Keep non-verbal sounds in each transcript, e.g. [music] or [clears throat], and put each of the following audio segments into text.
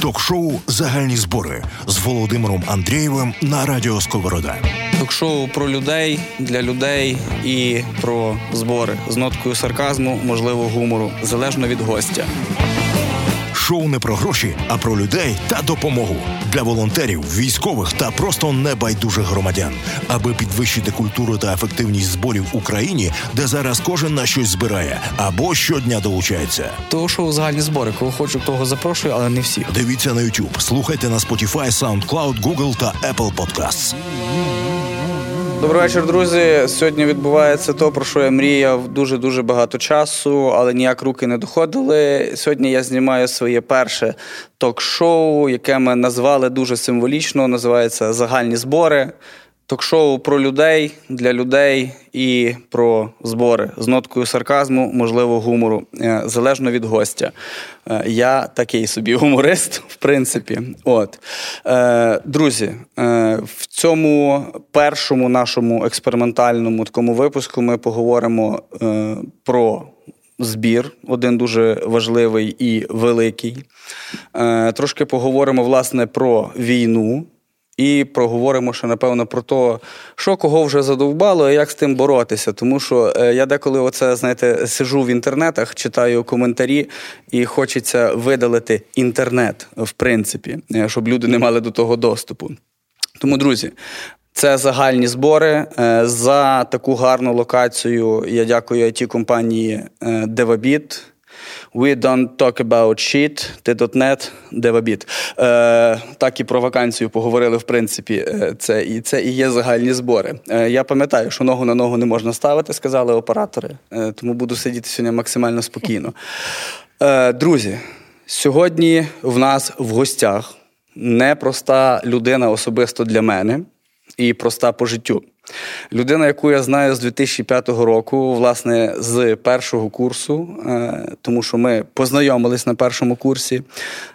Ток-шоу Загальні збори з Володимиром Андрієвим на Радіо Сковорода. Ток-шоу про людей для людей і про збори з ноткою сарказму, можливо, гумору, залежно від гостя. Шоу не про гроші, а про людей та допомогу для волонтерів, військових та просто небайдужих громадян, аби підвищити культуру та ефективність зборів в Україні, де зараз кожен на щось збирає або щодня долучається. То шоу загальні збори. Кого хочу, того запрошую, але не всіх. Дивіться на YouTube, слухайте на Spotify, SoundCloud, Google та Apple Podcasts. Добрий вечір, друзі. Сьогодні відбувається то, про що я мріяв дуже дуже багато часу, але ніяк руки не доходили. Сьогодні я знімаю своє перше ток-шоу, яке ми назвали дуже символічно. Називається Загальні збори. Ток-шоу про людей для людей і про збори з ноткою сарказму, можливо, гумору, е, залежно від гостя. Е, я такий собі [laughs] гуморист, в принципі. От. Е, друзі, в цьому першому нашому експериментальному такому випуску ми поговоримо про. Збір, один дуже важливий і великий. Трошки поговоримо, власне, про війну. І проговоримо ще, напевно, про те, що кого вже задовбало і як з тим боротися. Тому що е, я деколи оце, знаєте, сижу в інтернетах, читаю коментарі, і хочеться видалити інтернет, в принципі, е, щоб люди не мали до того доступу. Тому, друзі. Це загальні збори е, за таку гарну локацію. Я дякую it компанії Devabit, We don't talk about shit, T.net, Devabit. Е, Так і про вакансію поговорили, в принципі, е, це і це і є загальні збори. Е, Я пам'ятаю, що ногу на ногу не можна ставити, сказали оператори, е, тому буду сидіти сьогодні максимально спокійно. Е, Друзі, сьогодні в нас в гостях непроста людина особисто для мене і проста по життю. Людина, яку я знаю з 2005 року, власне, з першого курсу, е, тому що ми познайомились на першому курсі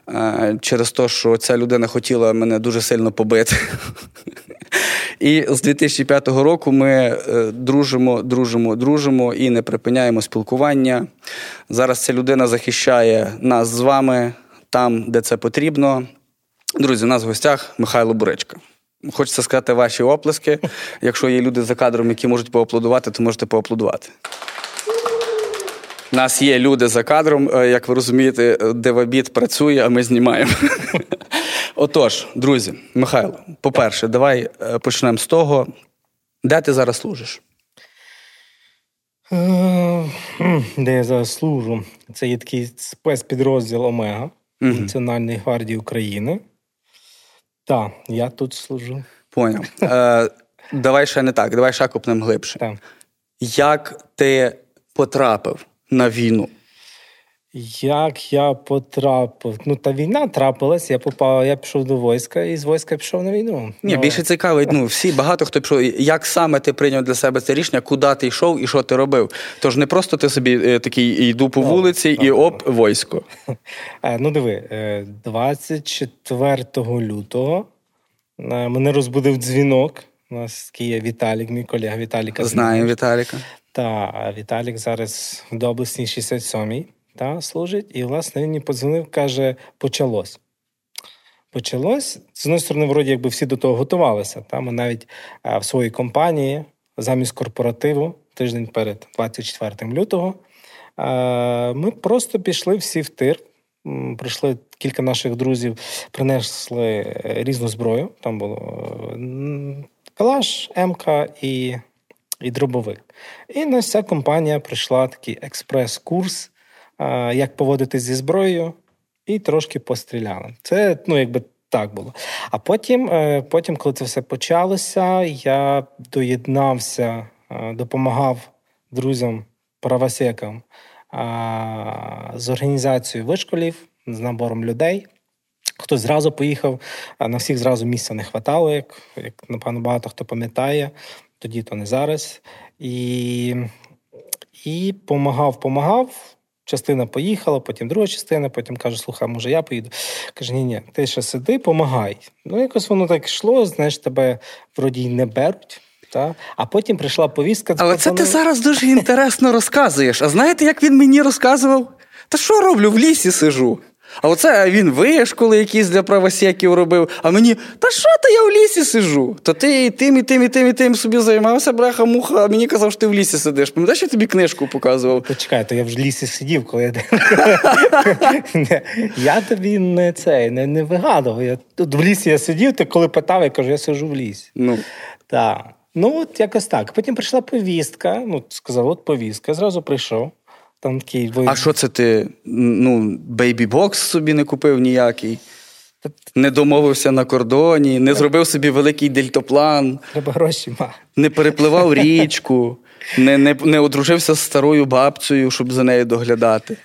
е, через те, що ця людина хотіла мене дуже сильно побити. І з 2005 року ми е, дружимо, дружимо, дружимо і не припиняємо спілкування. Зараз ця людина захищає нас з вами там, де це потрібно. Друзі, у нас в гостях Михайло Буречка. Хочеться сказати ваші оплески. [laughs] Якщо є люди за кадром, які можуть поаплодувати, то можете поаплодувати. У нас є люди за кадром, е, як ви розумієте, Девабіт працює, а ми знімаємо. [laughs] Отож, друзі, Михайло, по-перше, давай е, почнемо з того, де ти зараз служиш? Е, де я зараз служу? Це є такий спецпідрозділ Омега Національної гвардії України. Так, я тут служу. Поняв. Е, Давай ще не так, давай ще копнемо глибше. Так. Як ти потрапив на війну? Як я потрапив? Ну, та війна трапилась, я попав, я пішов до війська і з війська пішов на війну. Ні, ну... більше цікавить, ну всі багато хто пішов. Як саме ти прийняв для себе це рішення, куди ти йшов і що ти робив? Тож не просто ти собі е, такий йду по вулиці і оп, військо. [laughs] Е, ну, диви, 24 е, лютого мене розбудив дзвінок. У нас такий є Віталік, мій колега Віталіка. Знаю Віталіка. Та Віталік зараз в доблесній 67-й та, служить. І, власне, він мені подзвонив, каже, почалось. Почалось. З однієї сторони, вроді, якби всі до того готувалися. Та? Ми навіть в своїй компанії замість корпоративу, тиждень перед 24 лютого, ми просто пішли всі в тир. Прийшли кілька наших друзів, принесли різну зброю. Там було калаш, МК і і дробовик. І на вся компанія прийшла такий експрес-курс, як поводитись зі зброєю, і трошки постріляли. Це ну, якби так було. А потім, е, потім, коли це все почалося, я доєднався, е, допомагав друзям, правосекам з організацією вишколів, з набором людей. Хтось зразу поїхав, на всіх зразу місця не хватало, як, як напевно, багато хто пам'ятає, тоді то не зараз. І і помагав, помагав. Частина поїхала, потім друга частина, потім каже, слухай, може, я поїду. Каже, ні, ні, ти ще сиди, помагай. Ну, якось воно так йшло, знаєш, тебе вроді й не беруть. Та? А потім прийшла повістка. Але це ти зараз дуже інтересно розказуєш. А знаєте, як він мені розказував? Та що роблю? В лісі сижу. А оце він вишколи якісь для правосеків робив. А мені, та що ти я в лісі сижу? То ти і тим, і тим, і тим, і тим собі займався, браха, муха, а мені казав, що ти в лісі сидиш. Пам'ятаєш, я тобі книжку показував. Почекай, то я в лісі сидів, коли я [laughs] Я тобі не цей, не, не вигадував. Тут в лісі я сидів, ти коли питав, я кажу, я сижу в лісі. Ну. Так. Ну, от якось так. Потім прийшла повістка. Ну, сказав, от повістка. Я зразу прийшов. Там такий А що це ти? Ну, бейбі-бокс собі не купив ніякий? Не домовився на кордоні, не зробив собі великий дельтоплан, Треба гроші мати. не перепливав [laughs] річку, не не, не одружився з старою бабцею, щоб за нею доглядати.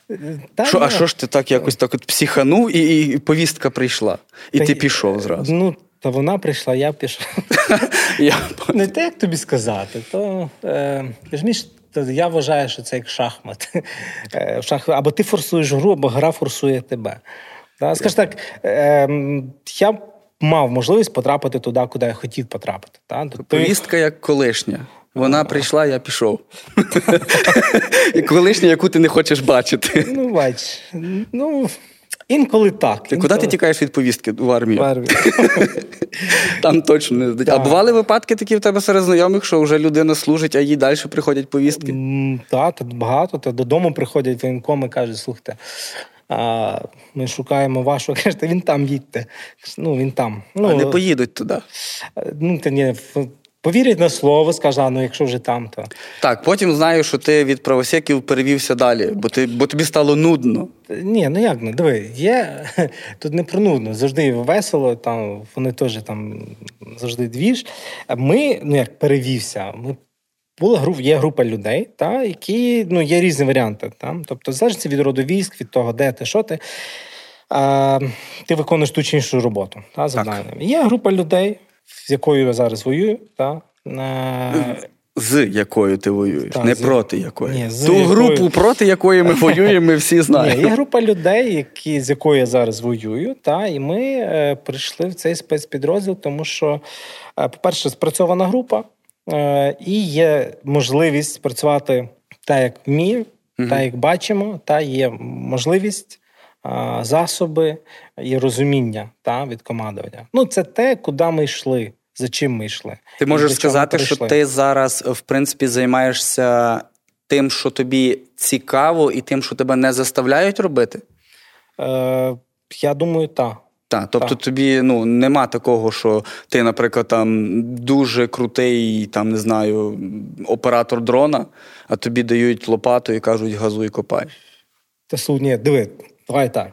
Та, ну, А що ж ти так якось так от психанув, і, і повістка прийшла, і та, ти пішов зразу. Ну, та вона прийшла, я пішов. [laughs] Не те, як тобі сказати, то е, розумієш, я вважаю, що це як шахмат. Е. Або ти форсуєш гру, або гра форсує тебе. Скажи так, е, я мав можливість потрапити туди, куди я хотів потрапити. Повістка як колишня. Вона прийшла, я пішов. [laughs] І колишня, яку ти не хочеш бачити. Ну, бач, ну. Інколи так. Ти Куди ти тікаєш від повістки в армію? В армію. [laughs] Там точно не здать. А бували випадки такі в тебе серед знайомих, що вже людина служить, а їй далі приходять повістки? Так, тут багато. Та додому приходять воєнкоми і кажуть, слухайте, а, ми шукаємо вашого. [laughs] Кажете, він там їдьте. Ну, він там. Ну, а не поїдуть туди. Ну, та ні, Повірять на слово, скаже, а ну якщо вже там, то. Так, потім знаю, що ти від правосеків перевівся далі, бо ти, бо тобі стало нудно. Ні, ну як ну, диви, є [laughs] тут не про нудно, завжди весело, там вони теж там завжди двіж. Ми, ну як перевівся, ми була група, є група людей, та, які ну, є різні варіанти. Та, тобто, залежить від роду військ, від того, де ти, що ти. А, Ти виконуєш ту чи іншу роботу та, завданням. Є група людей з якою я зараз воюю, та, з якою ти воюєш, та, не з... проти якої. Ні, з Ту якою... групу, проти якої ми воюємо, ми всі знаємо. Ні, Є група людей, які, з якою я зараз воюю, та, і ми е, прийшли в цей спецпідрозділ, тому що, е, по-перше, спрацьована група, е, і є можливість працювати так, як вмію, угу. так, як бачимо, та є можливість засоби і розуміння та, від командування. Ну, це те, куди ми йшли, за чим ми йшли. Ти можеш сказати, що ти зараз, в принципі, займаєшся тим, що тобі цікаво, і тим, що тебе не заставляють робити? Е, Я думаю, так. Так, тобто так. тобі ну нема такого, що ти, наприклад, там дуже крутий, там не знаю, оператор дрона, а тобі дають лопату і кажуть, газуй копай. Та ні, диви, Давай так.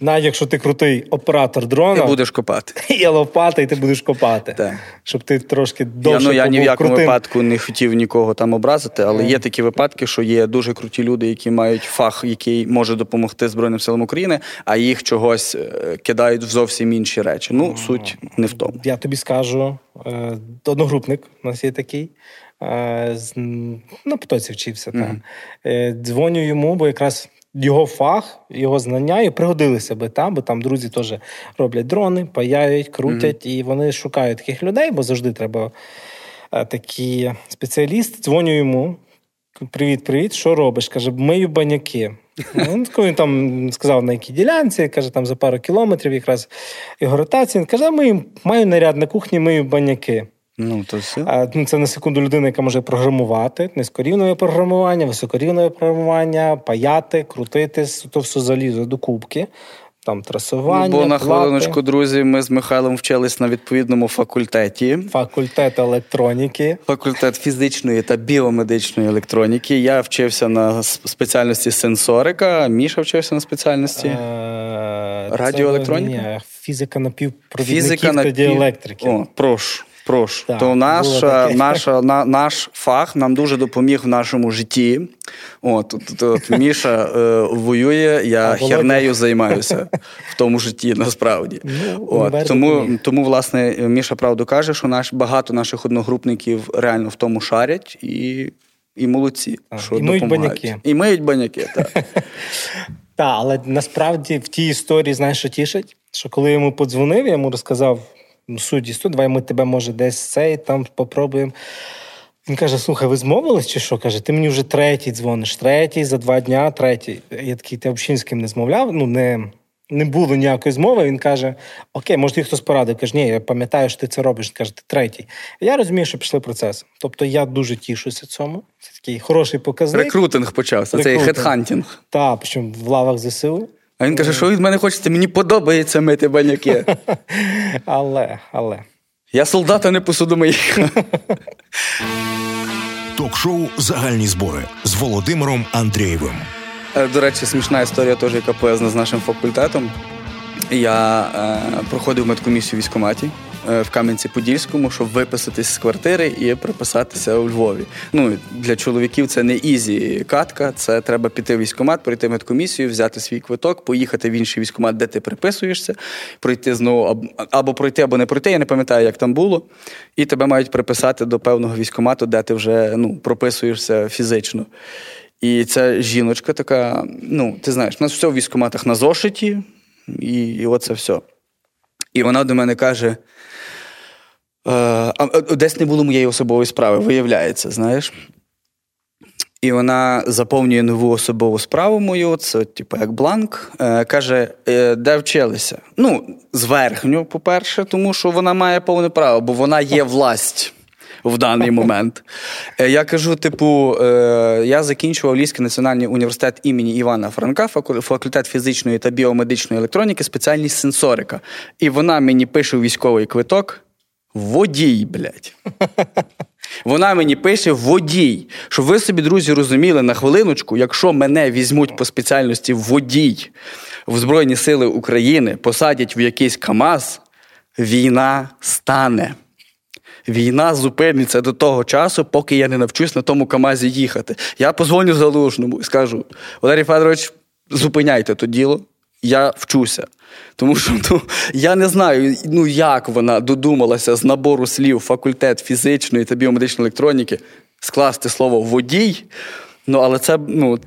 Навіть якщо ти крутий оператор дрона, ти будеш копати. [laughs] Є лопата, і ти будеш копати. Так. Щоб ти трошки довше Я, ну, я ні в якому крутим. випадку не хотів нікого там образити, але є такі випадки, що є дуже круті люди, які мають фах, який може допомогти Збройним силам України, а їх чогось е, кидають в зовсім інші речі. Ну, суть не в тому. Я тобі скажу, е, одногрупник у нас є такий. Е, на потоці вчився. Mm-hmm. Дзвоню йому, бо якраз його фах, його знання і пригодилися би там, бо там друзі теж роблять дрони, паяють, крутять, mm-hmm. і вони шукають таких людей, бо завжди треба е, такі спеціалісти. Дзвоню йому. Привіт, привіт, що робиш? Каже, мию баняки. Він там сказав, на якій ділянці, каже, там за пару кілометрів якраз його ротація. Він каже, маю наряд на кухні, мию баняки. Ну, то все. Ну, це на секунду людина, яка може програмувати, низькорівневе програмування, високорівневе програмування, паяти, крутити, то все залізо до кубки. Там трасування. Ну, бо на плати. хвилиночку, друзі, ми з Михайлом вчились на відповідному факультеті. Факультет електроніки. Факультет фізичної та біомедичної електроніки. Я вчився на спеціальності сенсорика, Міша вчився на спеціальності е- радіоелектроніка. Ні, фізика напівпровідників та діелектрики. О, прошу. Прошу, так, то наш наш, на, наш фах нам дуже допоміг в нашому житті. От, от, от Міша е, воює, я хернею займаюся в тому житті насправді. Ну, от, Тому, тому, власне, Міша правду каже, що наш, багато наших одногрупників реально в тому шарять і і молодці. А, що І миють баняки. І миють баняки, так. [laughs] Так, але насправді в тій історії, знаєш, що тішить, що коли йому подзвонив, я йому розказав судді, сто, давай ми тебе, може, десь цей там попробуємо. Він каже: слухай, ви змовились чи що? Каже, ти мені вже третій дзвониш, третій за два дня, третій. Я такий, ти взагалі з ким не змовляв? Ну, не не було ніякої змови. Він каже: Окей, може, ти хтось порадив. Каже, ні, я пам'ятаю, що ти це робиш. Він каже, ти третій. Я розумію, що пішли процеси. Тобто я дуже тішуся цьому. Це такий хороший показник. Рекрутинг почався. Рекрутинг. Цей хедхантінг. Так, причому в лавах ЗСУ. А він каже, що від мене хочеться, мені подобається мити баняки. [laughs] Але, але. Я солдат, а не посудомийка. [laughs] Ток-шоу Загальні збори з Володимиром Андрієвим. Е, до речі, смішна історія теж, яка пов'язана з нашим факультетом. Я е, проходив медкомісію в військкоматі е, в Кам'янці-Подільському, щоб виписатись з квартири і приписатися у Львові. Ну, Для чоловіків це не easy катка, це треба піти в військкомат, пройти медкомісію, взяти свій квиток, поїхати в інший військкомат, де ти приписуєшся, пройти знову або пройти, або не пройти. Я не пам'ятаю, як там було. І тебе мають приписати до певного військкомату, де ти вже ну, прописуєшся фізично. І ця жіночка така, ну, ти знаєш, у нас все в військкоматах на зошиті, і і оце все. І вона до мене каже: «Е, десь не було моєї особової справи, виявляється, знаєш. І вона заповнює нову особову справу мою, це, типу, як бланк. Е, Каже, «Е, де вчилися? Ну, зверхню, по-перше, тому що вона має повне право, бо вона є власть в даний момент. Е, я кажу: типу, е, я закінчував Львівський національний університет імені Івана Франка, факультет фізичної та біомедичної електроніки, спеціальність сенсорика. І вона мені пише військовий квиток. Водій, блядь. [laughs] Вона мені пише водій. Щоб ви собі, друзі, розуміли на хвилиночку, якщо мене візьмуть по спеціальності водій в Збройні Сили України, посадять в якийсь Камаз, війна стане війна зупиниться до того часу, поки я не навчусь на тому Камазі їхати. Я позвоню залужному і скажу: Валерій Федорович, зупиняйте то діло. Я вчуся. Тому що ну, я не знаю, ну як вона додумалася з набору слів факультет фізичної та біомедичної електроніки скласти слово водій. Ну, але це ну,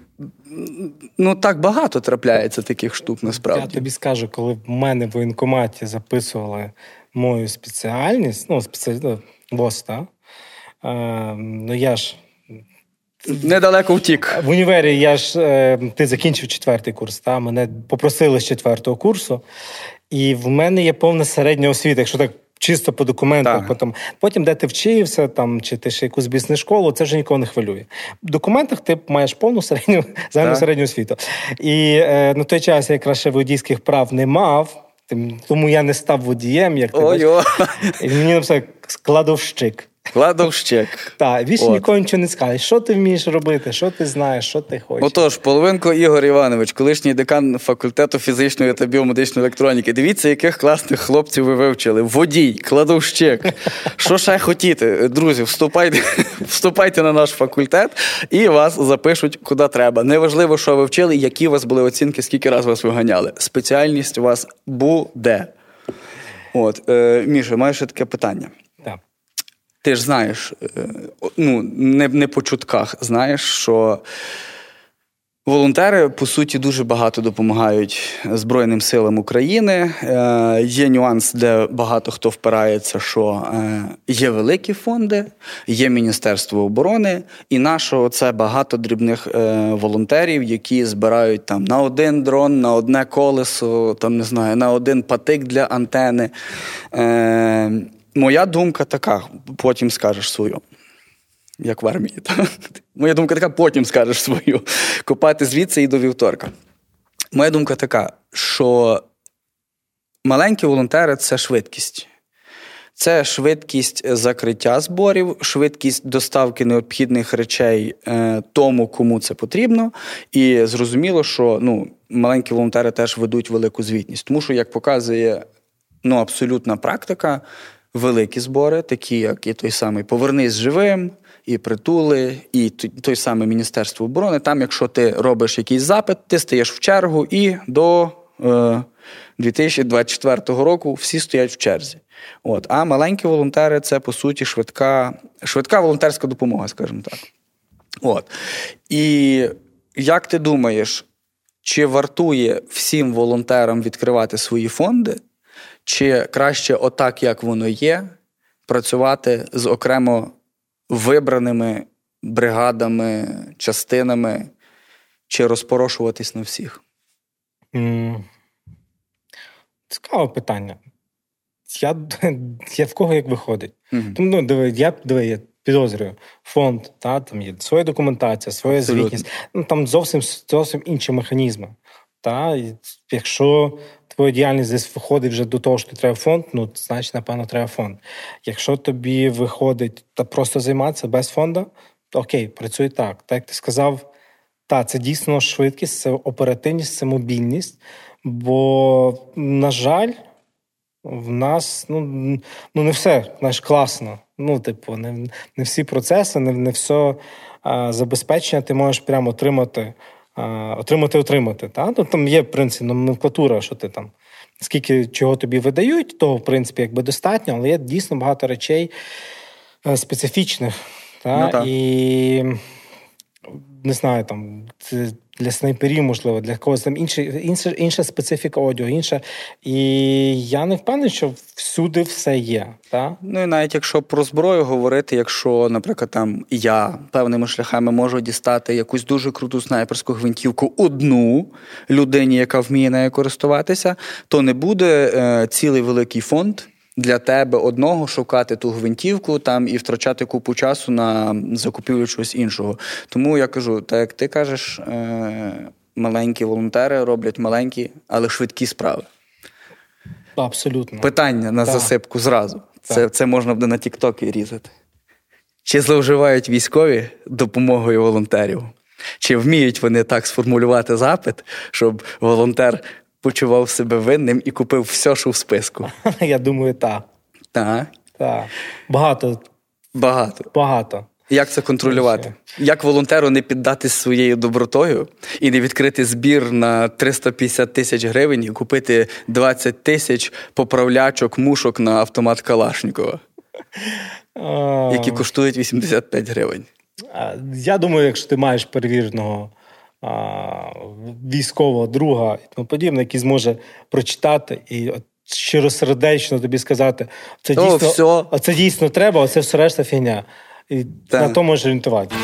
ну так багато трапляється таких штук насправді. Я тобі скажу, коли в мене в воєнкоматі записували мою спеціальність, ну, спеціальність, ну, так? Е, ну, я ж. Недалеко втік. В універі я ж е, ти закінчив четвертий курс, та? мене попросили з четвертого курсу, і в мене є повна середня освіта, якщо так чисто по документах. Потім, потім, де ти вчився, там, чи ти ще якусь бізнес-школу, це вже нікого не хвилює. В документах ти маєш повну середню [laughs] загальну середню освіту. І е, на той час я якраз ще водійських прав не мав. Тому я не став водієм, як ти бачиш. І мені написав складовщик. Кладовщик. Так, більше нікого нічого не скаже. Що ти вмієш робити, що ти знаєш, що ти хочеш. Отож, половинко Ігор Іванович, колишній декан факультету фізичної та біомедичної електроніки. Дивіться, яких класних хлопців ви вивчили. Водій, кладовщик. Що ще хотіти? Друзі, вступайте [laughs] вступайте на наш факультет і вас запишуть куди треба. Неважливо, що ви вчили, які у вас були оцінки, скільки раз вас виганяли. Спеціальність у вас буде. От, е, Міша, маєш таке питання. Ти ж знаєш, е, ну, не не по чутках, знаєш, що волонтери, по суті, дуже багато допомагають Збройним силам України. Е, Є нюанс, де багато хто впирається, що е, є великі фонди, є Міністерство оборони, і нашого це багато дрібних е, волонтерів, які збирають там на один дрон, на одне колесо, там не знаю, на один патик для антени. Е, Моя думка така, потім скажеш свою. Як в армії. Моя думка така, потім скажеш свою. Копати звідси і до вівторка. Моя думка така, що маленькі волонтери це швидкість. Це швидкість закриття зборів, швидкість доставки необхідних речей е, тому, кому це потрібно. І зрозуміло, що ну, маленькі волонтери теж ведуть велику звітність. Тому що, як показує ну, абсолютна практика, великі збори, такі як і той самий Повернись живим, і притули, і той самий Міністерство оборони. Там, якщо ти робиш якийсь запит, ти стаєш в чергу і до е, 2024 року всі стоять в черзі. От. А маленькі волонтери це по суті швидка, швидка волонтерська допомога, скажімо так. От. І як ти думаєш, чи вартує всім волонтерам відкривати свої фонди? Чи краще, отак, як воно є, працювати з окремо вибраними бригадами, частинами, чи розпорошуватись на всіх? цікаве питання. Я [laughs] я в кого як виходить. Mm-hmm. Тому ну, диви, я диви, я підозрюю, фонд, та, там є своя документація, своя Абсолютно. звітність. Ну, Там зовсім зовсім інші механізми. Та? І Якщо твоя діяльність десь виходить вже до того, що треба фонд, ну, значить, напевно, треба фонд. Якщо тобі виходить та просто займатися без фонду, то окей, працюй так. Так як ти сказав, та, це дійсно швидкість, це оперативність, це мобільність. Бо, на жаль, в нас ну, ну не все знаєш, класно. Ну, типу, не не всі процеси, не не все а, забезпечення ти можеш прямо отримати, отримати, отримати. Та? Ну, Там є в принципі номенклатура, що ти там. Скільки чого тобі видають, того, в принципі, якби достатньо, але є дійсно багато речей е, специфічних. Та? Ну, І не знаю, там для снайперів, можливо, для когось там інша, інша, інша специфіка одягу, інша. І я не впевнений, що всюди все є. Та? Ну і навіть якщо про зброю говорити, якщо, наприклад, там я певними шляхами можу дістати якусь дуже круту снайперську гвинтівку одну людині, яка вміє нею користуватися, то не буде е, цілий великий фонд для тебе одного шукати ту гвинтівку там і втрачати купу часу на закупівлю чогось іншого. Тому я кажу, так як ти кажеш, е, маленькі волонтери роблять маленькі, але швидкі справи. Абсолютно. Питання на так. засипку зразу. Це це можна буде на Тіктокі різати. Чи зловживають військові допомогою волонтерів? Чи вміють вони так сформулювати запит, щоб волонтер почував себе винним і купив все, що в списку. [laughs] Я думаю, так. Так. Так. Багато. Багато. Багато. Як це контролювати? Як волонтеру не піддатись своєю добротою і не відкрити збір на 350 тисяч гривень і купити 20 тисяч поправлячок, мушок на автомат Калашникова, [laughs] які коштують 85 гривень? Я думаю, якщо ти маєш перевіреного військового друга і тому подібне, який зможе прочитати і щиросердечно тобі сказати, це дійсно все. це дійсно треба, а це все решта фігня. І так. на то може орієнтувати.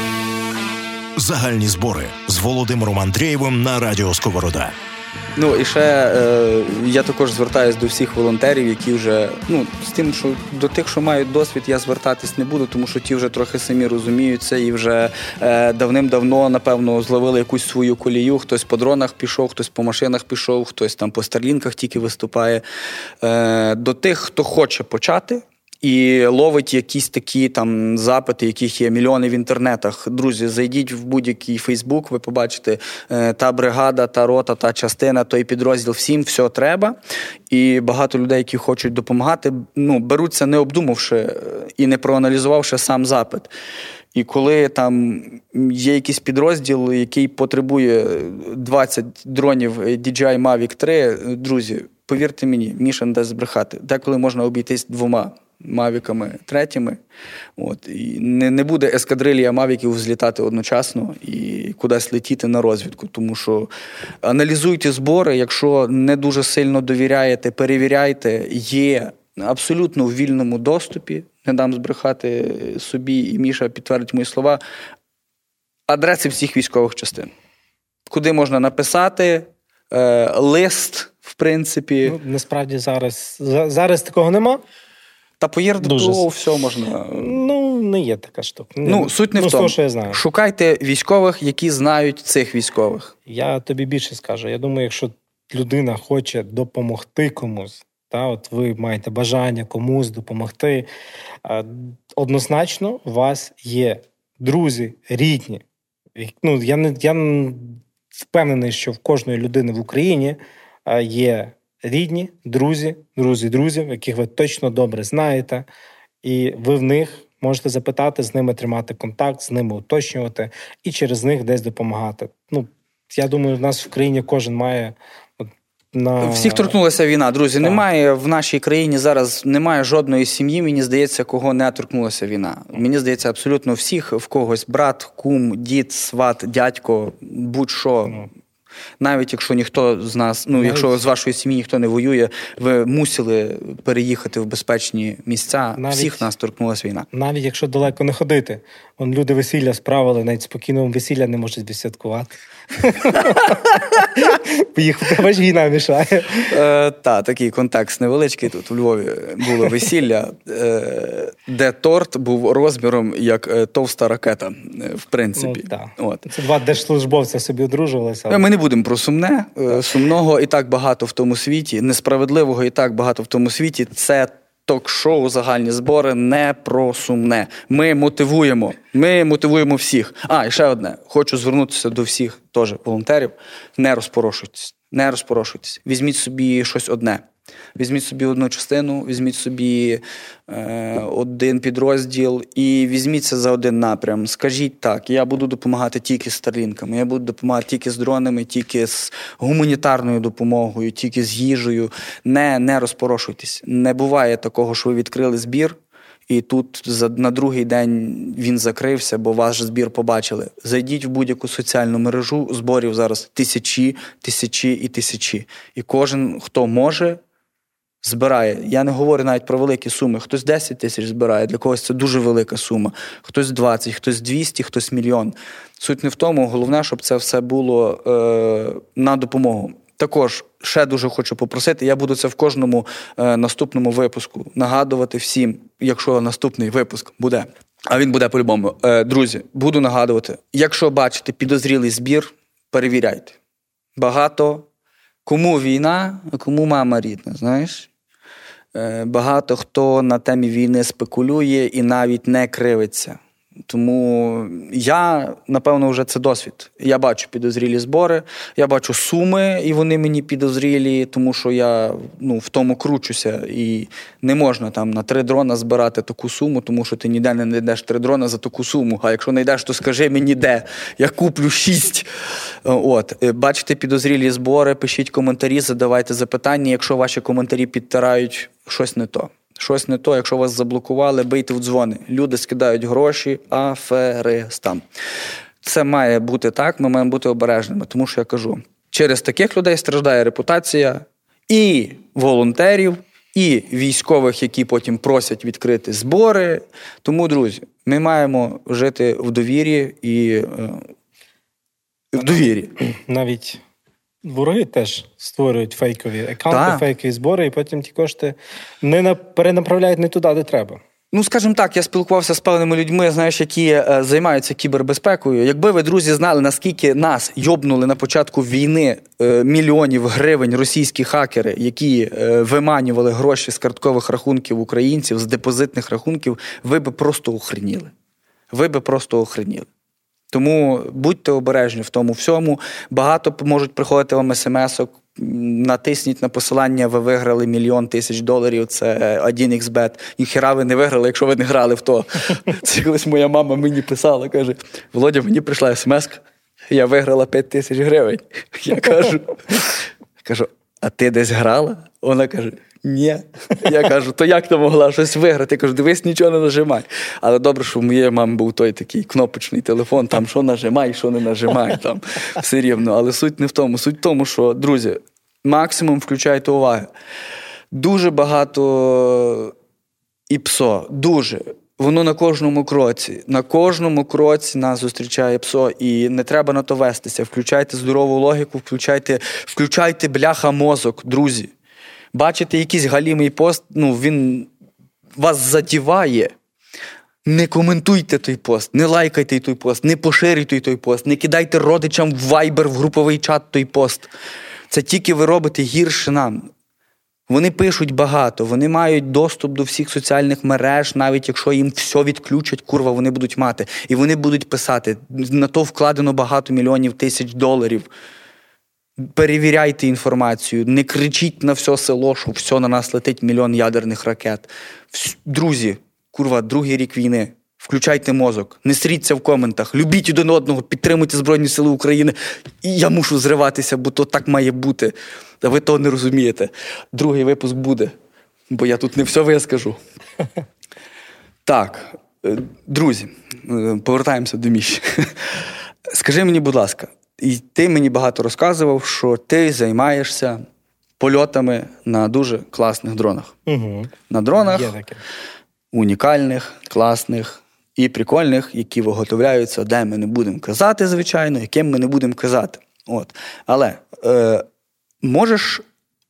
Загальні збори з Володимиром Андрієвим на Радіо Сковорода. Ну і ще е, я також звертаюся до всіх волонтерів, які вже ну з тим, що до тих, що мають досвід, я звертатись не буду, тому що ті вже трохи самі розуміються і вже е, давним-давно, напевно, зловили якусь свою колію. Хтось по дронах пішов, хтось по машинах пішов, хтось там по старлінках тільки виступає. Е, До тих, хто хоче почати. І ловить якісь такі там запити, яких є мільйони в інтернетах. Друзі, зайдіть в будь-який Фейсбук, ви побачите е, та бригада, та рота, та частина, той підрозділ, всім все треба. І багато людей, які хочуть допомагати, ну беруться, не обдумавши е, і не проаналізувавши сам запит. І коли там є якийсь підрозділ, який потребує 20 дронів DJI Mavic 3, друзі, повірте мені, Міша не дасть збрехати. Деколи можна обійтись двома мавіками третіми. От, І не не буде ескадрилія мавіків злітати одночасно і кудись летіти на розвідку. Тому що аналізуйте збори, якщо не дуже сильно довіряєте, перевіряйте, є абсолютно в вільному доступі. Не дам збрехати собі, і Міша підтвердить мої слова. Адреси всіх військових частин. Куди можна написати е, лист, в принципі. Ну, Насправді зараз зараз такого нема. Та по ЄРДПО все можна. Ну, не є така штука. Ну, суть не ну, в тому. що я знаю. Шукайте військових, які знають цих військових. Я тобі більше скажу. Я думаю, якщо людина хоче допомогти комусь, та от ви маєте бажання комусь допомогти. Однозначно, у вас є друзі, рідні. Ну, Я не я впевнений, що в кожної людини в Україні є рідні, друзі, друзі, друзів, яких ви точно добре знаєте, і ви в них можете запитати, з ними тримати контакт, з ними уточнювати і через них десь допомагати. Ну, я думаю, в нас в країні кожен має. На... Всіх торкнулася війна, друзі. Так. Немає в нашій країні зараз немає жодної сім'ї. Мені здається, кого не торкнулася війна. Мені здається, абсолютно всіх в когось брат, кум, дід, сват, дядько, будь-що. Навіть якщо ніхто з нас, ну навіть... якщо з вашої сім'ї ніхто не воює, ви мусили переїхати в безпечні місця. Навіть... Всіх нас торкнулася війна. Навіть якщо далеко не ходити, Вон люди весілля справили, навіть спокійно весілля не можуть відсвяткувати. Поїхати, бач, війна мішає. Е, Та, такий контекст невеличкий. Тут у Львові було весілля, е, де торт був розміром як е, товста ракета, е, в принципі. Ну, От. Це два держслужбовця собі одружувалися. Але... Ми не будемо про сумне. Сумного і так багато в тому світі, несправедливого і так багато в тому світі. Це ток-шоу загальні збори не про сумне. Ми мотивуємо. Ми мотивуємо всіх. А, і ще одне. Хочу звернутися до всіх теж волонтерів. Не розпорошуйтесь. Не розпорошуйтесь. Візьміть собі щось одне. Візьміть собі одну частину, візьміть собі е, один підрозділ і візьміться за один напрям. Скажіть так, я буду допомагати тільки з старлінками, я буду допомагати тільки з дронами, тільки з гуманітарною допомогою, тільки з їжею. Не не розпорошуйтесь. Не буває такого, що ви відкрили збір. І тут на другий день він закрився, бо ваш збір побачили. Зайдіть в будь-яку соціальну мережу зборів зараз тисячі, тисячі і тисячі. І кожен, хто може, збирає. Я не говорю навіть про великі суми. Хтось 10 тисяч збирає, для когось це дуже велика сума, хтось 20, хтось 200, хтось мільйон. Суть не в тому, головне, щоб це все було е, на допомогу. Також ще дуже хочу попросити. Я буду це в кожному е, наступному випуску нагадувати всім, якщо наступний випуск буде. А він буде по-любому. Е, друзі, буду нагадувати: якщо бачите підозрілий збір, перевіряйте. Багато кому війна, а кому мама рідна, знаєш? Е, багато хто на темі війни спекулює і навіть не кривиться. Тому я, напевно, вже це досвід. Я бачу підозрілі збори, я бачу суми, і вони мені підозрілі, тому що я ну, в тому кручуся. І не можна там на три дрона збирати таку суму, тому що ти ніде не знайдеш три дрона за таку суму. А якщо знайдеш, то скажи мені де. Я куплю шість. От. Е, бачите підозрілі збори, пишіть коментарі, задавайте запитання. Якщо ваші коментарі підтирають щось не то. Щось не то, якщо вас заблокували, бийте в дзвони. Люди скидають гроші, аферистам. Це має бути так, ми маємо бути обережними, тому що я кажу: через таких людей страждає репутація і волонтерів, і військових, які потім просять відкрити збори. Тому, друзі, ми маємо жити в довірі і е, в довірі. Навіть Вороги теж створюють фейкові аккаунти, так. фейкові збори, і потім ті кошти не перенаправляють не туди, де треба. Ну, скажімо так, я спілкувався з певними людьми, знаєш, які е, займаються кібербезпекою. Якби ви, друзі, знали, наскільки нас йобнули на початку війни е, мільйонів гривень російські хакери, які е, виманювали гроші з карткових рахунків українців, з депозитних рахунків, ви би просто охреніли. Ви би просто охреніли. Тому будьте обережні в тому всьому. Багато можуть приходити вам смс-ок. Натисніть на посилання, ви виграли мільйон тисяч доларів. Це 1xbet. Ніхера ви не виграли, якщо ви не грали в то. [laughs] Це колись моя мама мені писала, каже: Володя, мені прийшла смс, я виграла 5 тисяч гривень. Я кажу, [laughs] кажу, а ти десь грала? Вона каже: ні. [laughs] Я кажу, то як ти могла щось виграти? Я кажу, дивись, нічого не нажимай. Але добре, що в моєї мами був той такий кнопочний телефон, там що нажимай, що не нажимай, [laughs] там все рівно. Але суть не в тому. Суть в тому, що, друзі, максимум включайте уваги. Дуже багато ІПСО, дуже. Воно на кожному кроці. На кожному кроці нас зустрічає ПСО, і не треба на то вестися. Включайте здорову логіку, включайте, включайте бляха мозок, друзі бачите якийсь галімий пост, ну він вас затіває. Не коментуйте той пост, не лайкайте той пост, не поширюйте той пост, не кидайте родичам в вайбер в груповий чат той пост. Це тільки ви робите гірше нам. Вони пишуть багато, вони мають доступ до всіх соціальних мереж, навіть якщо їм все відключать, курва, вони будуть мати. І вони будуть писати. На то вкладено багато мільйонів тисяч доларів. Перевіряйте інформацію, не кричіть на все село, що все на нас летить мільйон ядерних ракет. Друзі, курва, другий рік війни. Включайте мозок, не сріться в коментах, любіть один одного, підтримуйте Збройні Сили України. І я мушу зриватися, бо то так має бути. А ви того не розумієте. Другий випуск буде, бо я тут не все вискажу. [laughs] Так, е, друзі, е, повертаємося до Міші. [laughs] Скажи мені, будь ласка, І ти мені багато розказував, що ти займаєшся польотами на дуже класних дронах. Угу. На дронах Є таке. унікальних, класних і прикольних, які виготовляються, де ми не будемо казати, звичайно, яким ми не будемо казати. От. Але е, можеш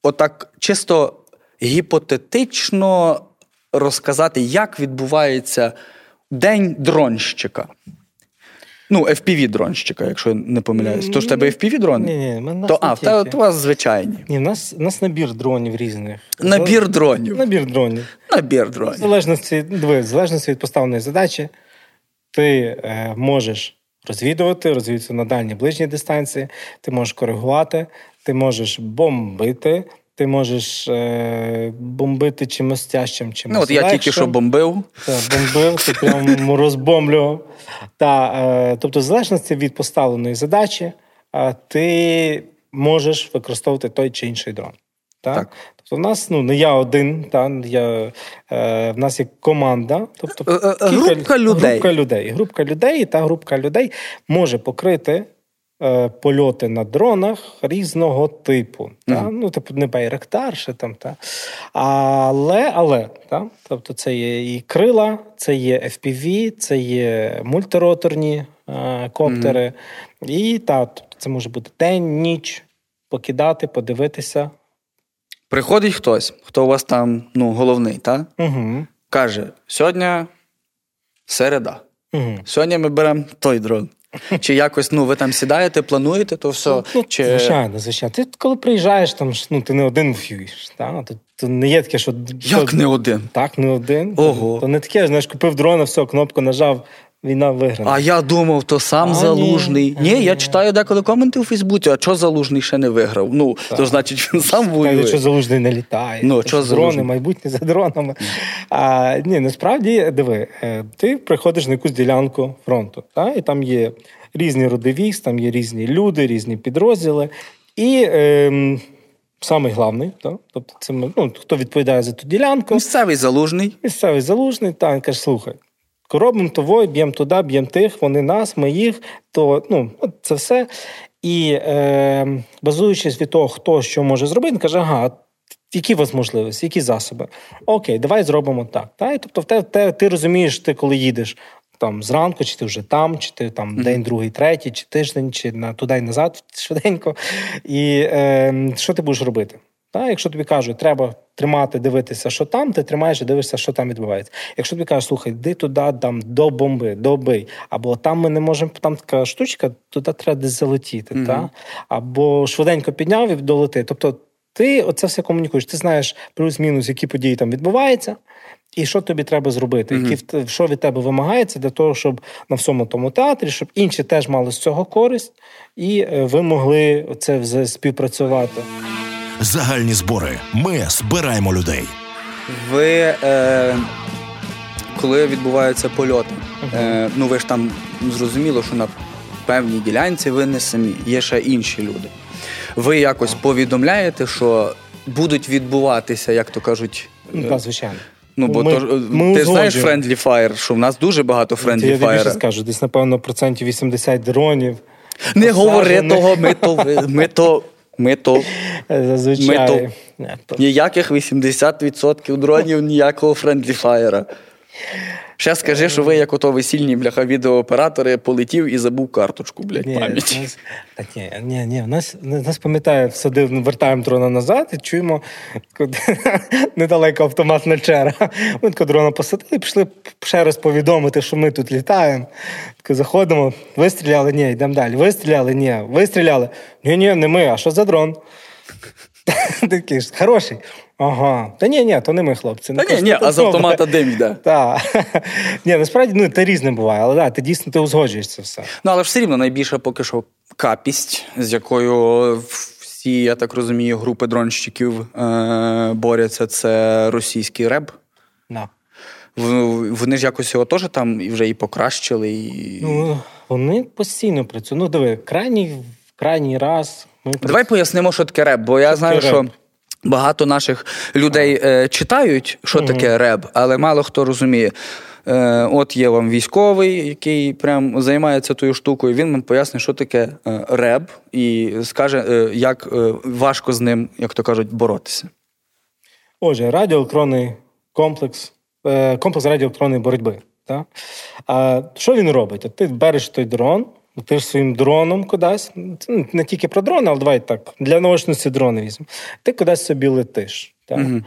отак чисто гіпотетично розказати, як відбувається день дронщика. Ну, FPV-дронщика, якщо не помиляюсь. То ж в тебе FPV-дрони? Ні, ні, ми нас То, а, в тебе у вас звичайні. Ні, в нас, в нас набір дронів різних. Набір дронів. Набір дронів. Набір В дронів. залежності, диви, в залежності від поставленої задачі, ти е, можеш розвідувати, розвідувати на дальні ближні дистанції, ти можеш коригувати, ти можеш бомбити, ти можеш е, бомбити чимось тяжчим, чимось Ну, от я тільки що бомбив. Та, бомбив, ти прямо [laughs] розбомблював. Та, е, тобто, в залежності від поставленої задачі, е, ти можеш використовувати той чи інший дрон. Та? Так. Тобто, в нас ну, не я один, та, я, е, в нас є команда, тобто Е, кілька- групка людей. Групка людей. Групка людей, та група людей може покрити. Е, Польоти на дронах різного типу. Та? Ну, типу, не байректар, ще там, та? Але, але, та? тобто це є і крила, це є FPV, це є мультироторні е, коптери. І та, тобто це може бути день, ніч, покидати, подивитися. Приходить хтось, хто у вас там ну, головний, та? Угу. каже: сьогодні середа. Угу. Сьогодні ми беремо той дрон. [laughs] Чи якось ну, ви там сідаєте, плануєте, то все. Ну, Чи... Звичайно, звичайно. Ти коли приїжджаєш, там ну, ти не один воюєш. Та? То, то не є таке, що. Як то... не один? Так, не один. Ого. То не таке, знаєш, купив дрона, все, кнопку нажав, війна виграна. А я думав, то сам А, залужний. ні. Ні, я читаю деколи коменти у Фейсбуці, а що залужний ще не виграв? Ну, то значить він сам Та, воює. що залужний не літає. Ну, Та що дрони, майбутнє за дронами. А, ні, насправді, диви, е, ти приходиш на якусь ділянку фронту, та? і там є різні роди військ, там є різні люди, різні підрозділи. І ем, самий головний, та? тобто це ну, хто відповідає за ту ділянку, Місцевий залужний. місцевий залужний, та він каже: слухай. Робимо того, б'ємо туди, б'ємо тих, вони нас, ми їх, то ну, це все. І е, базуючись від того, хто що може зробити, він каже, ага, які у вас можливості, які засоби? Окей, давай зробимо так. Та? І, тобто, в те, те, ти розумієш, ти коли їдеш там зранку, чи ти вже там, чи ти там день, другий, третій, чи тиждень, чи на туди і назад швиденько. І е, що ти будеш робити? Та, якщо тобі кажуть, треба тримати, дивитися, що там, ти тримаєш і дивишся, що там відбувається. Якщо тобі кажуть, слухай, йди туди, там до бомби, добий, або там ми не можемо, там така штучка, туди треба десь залетіти, Мгм. та? або швиденько підняв і долети. Тобто ти оце все комунікуєш. Ти знаєш плюс-мінус, які події там відбуваються, і що тобі треба зробити, які те- що від тебе вимагається для того, щоб на всьому тому театрі, щоб інші теж мали з цього користь, і е, ви могли це співпрацювати. Загальні збори. Ми збираємо людей. Ви, е, коли відбуваються польоти, е, ну ви ж там зрозуміло, що на певній ділянці ви не самі, є ще інші люди. Ви якось повідомляєте, що будуть відбуватися, як то кажуть. Ну, е, звичайно. Ну, бо Ми- то, ж, е, ми ти знаєш узгоджуємо. Friendly Fire, що в нас дуже багато Я тобі Friendly більше Fire. скажу, десь, напевно, процентів 80 дронів. Не говори посаджених. того, ми то, ви- ми то, ми то. Зазвичай. Ми то- Ніяких 80% дронів, ніякого Fire. Ще скажи, що ви, як ото весільні бляха відеооператори, полетів і забув карточку, блядь, Ні, пам'яті. нас- Та ні, ні, ні. в Нас, нас пам'ятає, садив, вертаємо дрона назад і чуємо куди- [laughs] недалеко автоматна чера. Ми тако дрона посадили і пішли ще раз повідомити, що ми тут літаємо. Тако заходимо, вистріляли, ні, йдемо далі. Вистріляли, ні, вистріляли. Ні, ні, не ми, а що за дрон? [laughs] Такий ж, хороший. Ага. Та ні, ні, то не ми, хлопці. Ну, Та ні, ні, а з автомата дим йде. Так. Ні, насправді ну, це різне буває, але да, ти дійсно ти узгоджуєш це все. Ну, але ж все рівно найбільша поки що капість, з якою всі, я так розумію, групи дронщиків е- борються, це російський реб. Да. Вони ж якось його теж там і вже і покращили. І... Ну, вони постійно працюють. Ну, диви, крайній, крайній раз ми Давай пояснимо, що таке реп, бо я Що знаю, таке що реп? Багато наших людей е, читають, що таке реп, але мало хто розуміє. Е, От є вам військовий, який прям займається тою штукою. Він вам пояснить, що таке е, реб, і скаже, е, як е, важко з ним, як то кажуть, боротися. Отже, радіоелектронний комплекс, е, комплекс радіоелектронної боротьби. Так? А що він робить? От ти береш той дрон, ти ж своїм дроном кудись, ну, не тільки про дрон, але давай так, для наочності дрони візьмемо. Ти кудись собі летиш. Так? Угу.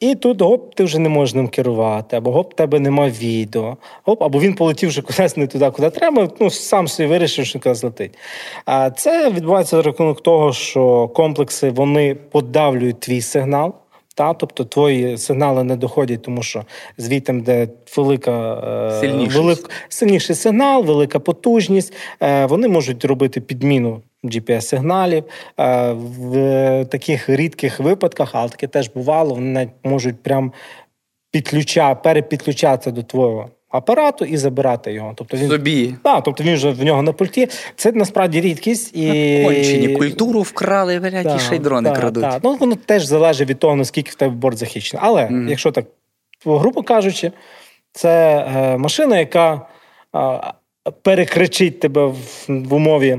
І тут гоп, ти вже не можеш ним керувати, або гоп, тебе нема відео, гоп, або він полетів вже кудись не туди, куди треба. Ну сам собі вирішив, що кудись летить. А це відбувається за рахунок того, що комплекси вони подавлюють твій сигнал. Та, тобто твої сигнали не доходять, тому що звідти, де велика сильніший. Велик, сильніший сигнал, велика потужність, е, вони можуть робити підміну GPS-сигналів. Е, в таких рідких випадках, але таке теж бувало, вони навіть можуть прям підключа, перепідключатися до твого апарату і забирати його. Тобто він собі. Так, тобто він вже в нього на пульті. Це насправді рідкість і Кончені культуру вкрали, блядь, і ще й дрони да, крадуть. Да. Ну воно теж залежить від того, наскільки в тебе борт захищений. Але mm. якщо так грубо кажучи, це е, машина, яка перекричить тебе в, в умові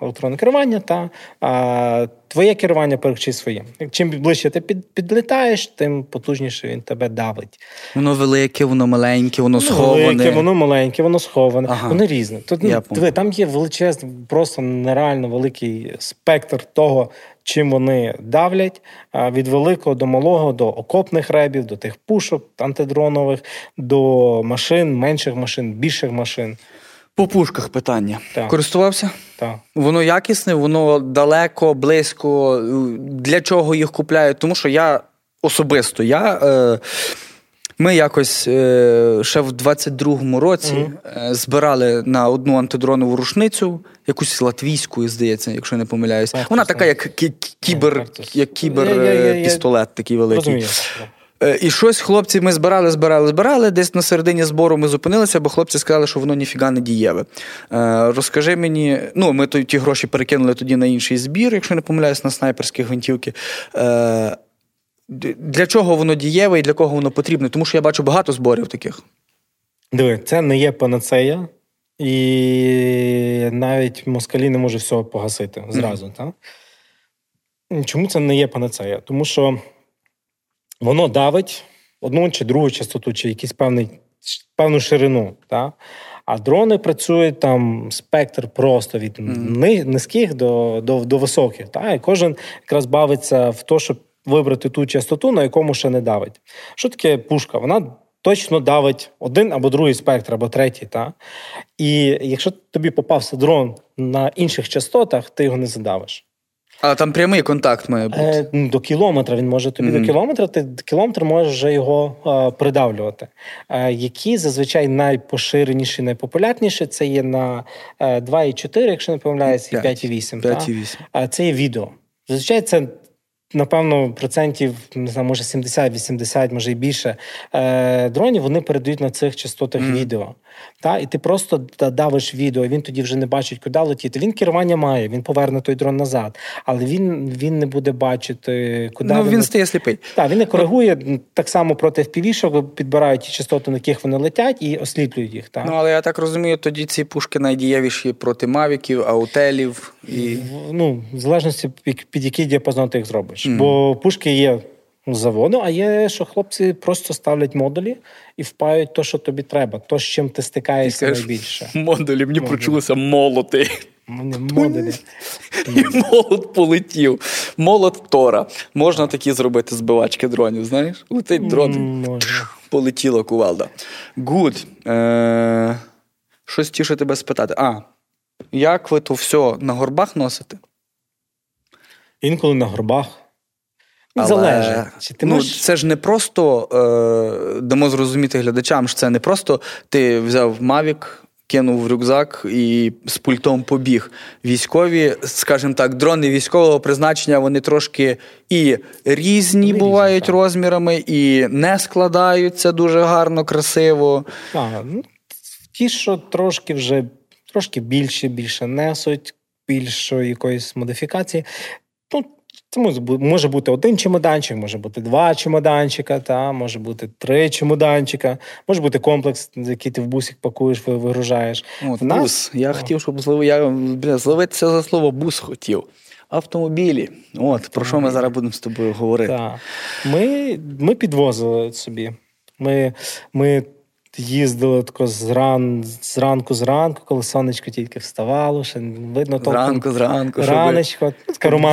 радіоелектронного керування, та а твоє керування перекричить своє. Чим ближче ти під, підлітаєш, тим потужніше він тебе давить. Воно велике, воно маленьке, воно сховане. Велике, воно маленьке, воно сховане. Ага. Воно різне. Тут ну, диви, там є величезний, просто нереально великий спектр того, чим вони давлять від великого до малого, до окопних ребів, до тих пушок антидронових, до машин, менших машин, більших машин. По пушках питання. Так. Користувався? Так. Воно якісне, воно далеко, близько. Для чого їх купляють? Тому що я особисто я. Е, ми якось е, ще в 22-му році mm-hmm. збирали на одну антидронову рушницю, якусь латвійську, здається, якщо не помиляюсь. Вона така, як кібер, як кібер пістолет такий великий. Розумію. Е, і щось хлопці ми збирали, збирали, збирали. Десь на середині збору ми зупинилися, бо хлопці сказали, що воно ніфіга не дієве. Розкажи мені, ну ми ті гроші перекинули тоді на інший збір, якщо не помиляюсь, на снайперські гвинтівки. Для чого воно дієве і для кого воно потрібне? Тому що я бачу багато зборів таких. Диви, це не є панацея, і навіть москалі не може всього погасити зразу. Mm. Так? Чому це не є панацея? Тому що воно давить одну чи другу частоту, чи якийсь певний, певну ширину. Так? А дрони працюють там спектр просто від mm. низьких до до, до високих. Так? І кожен якраз бавиться в те, щоб вибрати ту частоту, на якому ще не давить. Що таке пушка? Вона точно давить один або другий спектр, або третій. Та? І якщо тобі попався дрон на інших частотах, ти його не задавиш. А там прямий контакт має бути? Е, До кілометра він може тобі mm-hmm. до кілометра, ти кілометр можеш вже його е, придавлювати. Е, які зазвичай найпоширеніші, найпопулярніші це є на 2,4, якщо не помиляюсь, і 5,8. 5,8. Це є відео. Зазвичай це Напевно, процентів не знаю, може 70-80, може і більше е, дронів вони передають на цих частотах mm. відео. Та? І ти просто давиш відео, він тоді вже не бачить, куди летіти. Він керування має, він поверне той дрон назад, але він він не буде бачити, куди Ну, він, він стає сліпий. Так, він не коригує так само проти FPV, підбирають ті частоти, на яких вони летять, і осліплюють їх. Та? Ну, але я так розумію, тоді ці пушки найдієвіші проти мавіків, аутелів і. Ну, в залежності під який діапазон ти їх зробиш робиш. Mm. Бо пушки є з заводу, а є, що хлопці просто ставлять модулі і впають то, що тобі треба, то, з чим ти стикаєшся ти найбільше. [laughs] Модулі, мені модулі. почулося молоти. Модулі. [laughs] І молот полетів. Молот Тора. Можна такі зробити збивачки дронів, знаєш? Летить дрон. Можна. Полетіла кувалда. Гуд. Е- Щось тіше тебе спитати. А, як ви то все на горбах носите? інколи на горбах. Але, Залежить. Чи ти ну, можеш... Це ж не просто е, дамо зрозуміти глядачам, що це не просто ти взяв Мавік, кинув в рюкзак і з пультом побіг. Військові, скажімо так, дрони військового призначення вони трошки і різні вони бувають різні, розмірами, і не складаються дуже гарно, красиво. А, ну, Ті, що трошки вже трошки більше, більше несуть, більшої якоїсь модифікації. Тому може бути один чемоданчик, може бути два чемоданчика, та, може бути три чемоданчика, може бути комплекс, який ти в бусик пакуєш, вигружаєш. От, нас... Бус. Я хотів, щоб злов... я бля, зловитися за слово бус хотів. Автомобілі. От, про що ми зараз будемо з тобою говорити? Так. Ми ми підвозили собі. Ми ми їздили тако зран, зранку зранку, коли сонечко тільки вставало, ще видно толком. Зранку, зранку. Раночко.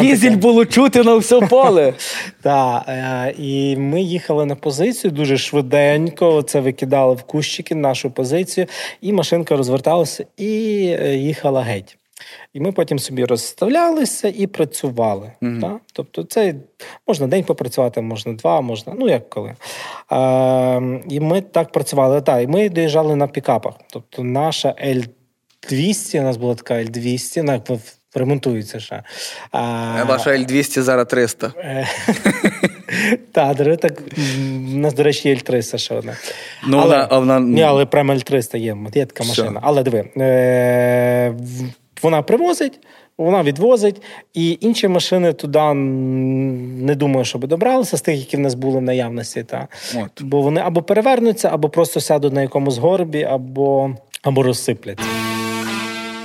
Дізель було чути на все поле. [laughs] Так. Е, і ми їхали на позицію дуже швиденько. Це викидали в кущики нашу позицію, і машинка розверталася і е, їхала геть. І ми потім собі розставлялися і працювали. Mm-hmm. Так? Тобто, це можна день попрацювати, можна два, можна, ну як коли. А, І ми так працювали. Так, І ми доїжджали на пікапах. Тобто, наша L200, у нас була така L200, вона ремонтується ще. А, Ваша L200 зараз 300. Так, так, у нас, до речі, є L300 ще одна. Ну, але, вона, вона... Ні, але прямо L300 є, є така машина. Але диви. Е, вона привозить, вона відвозить, і інші машини туди не думаю, щоб добралися з тих, які в нас були в наявності. Та. От. Бо вони або перевернуться, або просто сядуть на якомусь горбі, або, або розсипляться.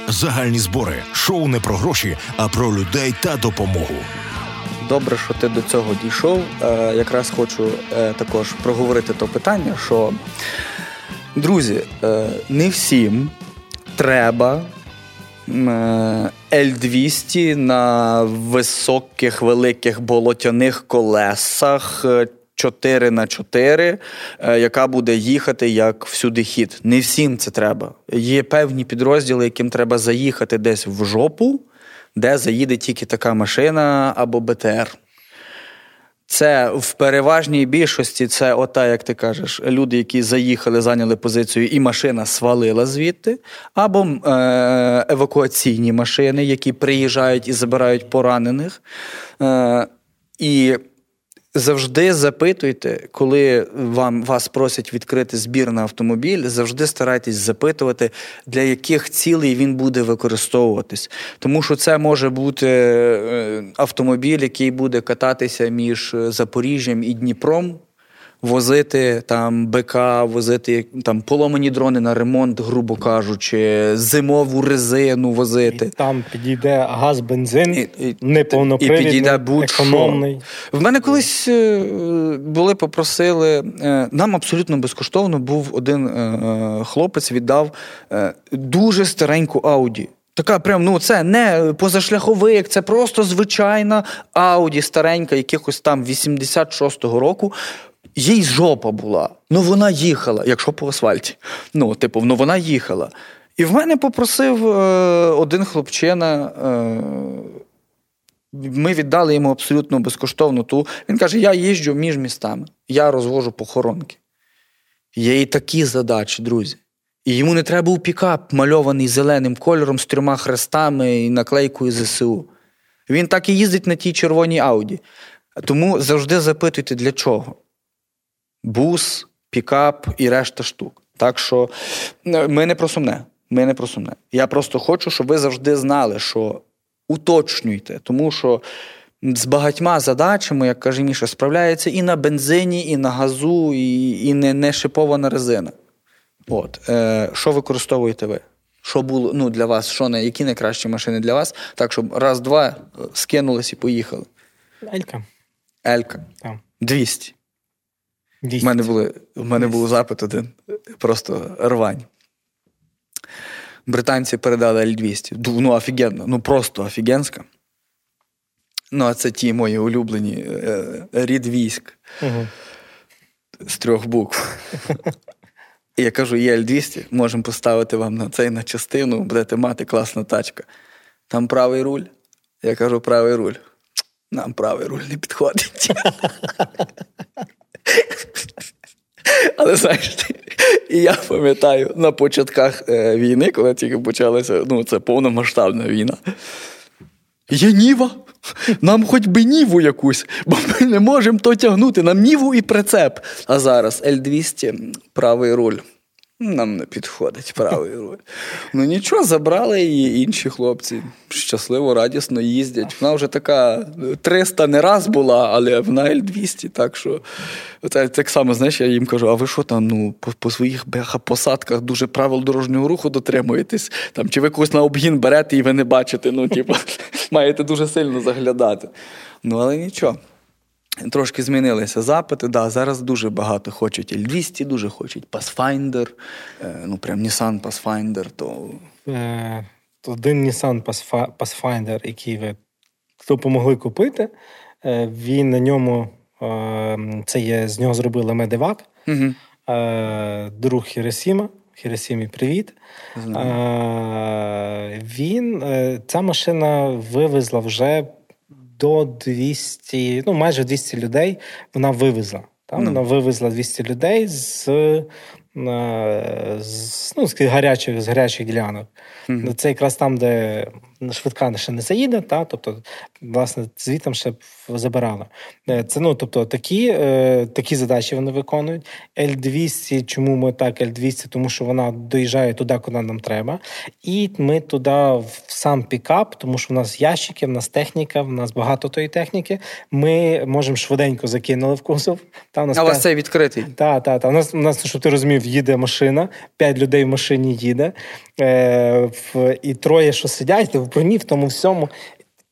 Загальні збори шоу не про гроші, а про людей та допомогу. Добре, що ти до цього дійшов. Е, якраз хочу е, також проговорити то питання, що друзі, е, не всім треба L200 на високих великих болотяних колесах 4 е, на 4 е, яка буде їхати як всюди хід. Не всім це треба. Є певні підрозділи, яким треба заїхати десь в жопу, де заїде тільки така машина або БТР. Це в переважній більшості це ота, як ти кажеш, люди, які заїхали, зайняли позицію, і машина свалила звідти, або е- евакуаційні машини, які приїжджають і забирають поранених. Е- І Завжди запитуйте, коли вам вас просять відкрити збір на автомобіль, завжди старайтесь запитувати, для яких цілей він буде використовуватись. Тому що це може бути е, автомобіль, який буде кататися між Запоріжжям і Дніпром возити там БК, возити там поломані дрони на ремонт, грубо кажучи, зимову резину возити. І Там підійде газ, бензин, і, і, неповнопривідний, і підійде будь-що. економний. В мене колись е, були, попросили. Е, нам абсолютно безкоштовно був один е, хлопець, віддав дуже стареньку Ауді. Така прям, ну це не позашляховик, це просто звичайна Ауді старенька, якихось там 86-го року їй жопа була. Ну вона їхала, якщо по асфальті. Ну, типу, ну вона їхала. І в мене попросив е, один хлопчина. Е, ми віддали йому абсолютно безкоштовну ту. Він каже: я їжджу між містами, я розвожу похоронки. Є і такі задачі, друзі. І йому не треба був пікап, мальований зеленим кольором з трьома хрестами і наклейкою ЗСУ. Він так і їздить на тій червоній Ауді. Тому завжди запитуйте, для чого бус, пікап і решта штук. Так що е, ми не про сумне. Ми не про сумне. Я просто хочу, щоб ви завжди знали, що уточнюйте, тому що. З багатьма задачами, як каже Міша, справляється і на бензині, і на газу, і і не не шипована резина. От. Е, Що використовуєте ви? Що було ну, для вас? Що не, Які найкращі машини для вас? Так, щоб раз-два е, скинулись і поїхали. Елька. Елька. Так. 200. У мене були, в мене був запит один, просто рвань. Британці передали L200. Ну, офігенно, ну просто офігенська. Ну, а це ті мої улюблені е, рід військ угу. з трьох букв. І я кажу, є L200, можемо поставити вам на цей на частину, будете мати класна тачка. Там правий руль. Я кажу, правий руль. Нам правий руль не підходить. [laughs] Але знаєш, я пам'ятаю на початках е, війни, коли тільки почалася, ну, це повномасштабна війна. Є Ніва. Нам хоч би Ніву якусь, бо ми не можемо то тягнути. Нам Ніву і прицеп. А зараз L200 правий руль. Нам не підходить правий руль. Ну нічого, забрали її інші хлопці. Щасливо, радісно їздять. Вона вже така 300 не раз була, але вона L200, так що це так само, знаєш, я їм кажу: а ви що там ну, по, по своїх посадках дуже правил дорожнього руху дотримуєтесь? Там, Чи ви когось на обгін берете і ви не бачите? Ну, типу, [laughs] маєте дуже сильно заглядати. Ну, але нічого. Трошки змінилися запити. Да, Зараз дуже багато хочуть L200, дуже хочуть Pathfinder, е, ну прям Nissan Pathfinder. то... Е, один Nissan Pathfinder, який ви допомогли купити, е, він на ньому це є, з нього зробили медивак, угу. друг Хіросіма. Хіросімі, привіт. Він ця машина вивезла вже до 200, ну майже 200 людей вона вивезла. Там, ну. Вона вивезла 200 людей з з, ну, з гарячих з гарячих ділянок. Mm-hmm. Це якраз там, де швидка ще не заїде, та, тобто, власне, звітом ще забирала. Е, це ну, тобто, такі е, такі задачі вони виконують. L200, чому ми так L200? Тому що вона доїжджає туди, куди нам треба. І ми туди в сам пікап, тому що в нас ящики, в нас техніка, в нас багато тої техніки. Ми можемо швиденько закинули в кузов. Та, у нас а у вас цей відкритий? Так, так, так. У нас, у нас, щоб ти розумів, їде машина, п'ять людей в машині їде, е, в, і троє, що сидять, броні, в тому всьому.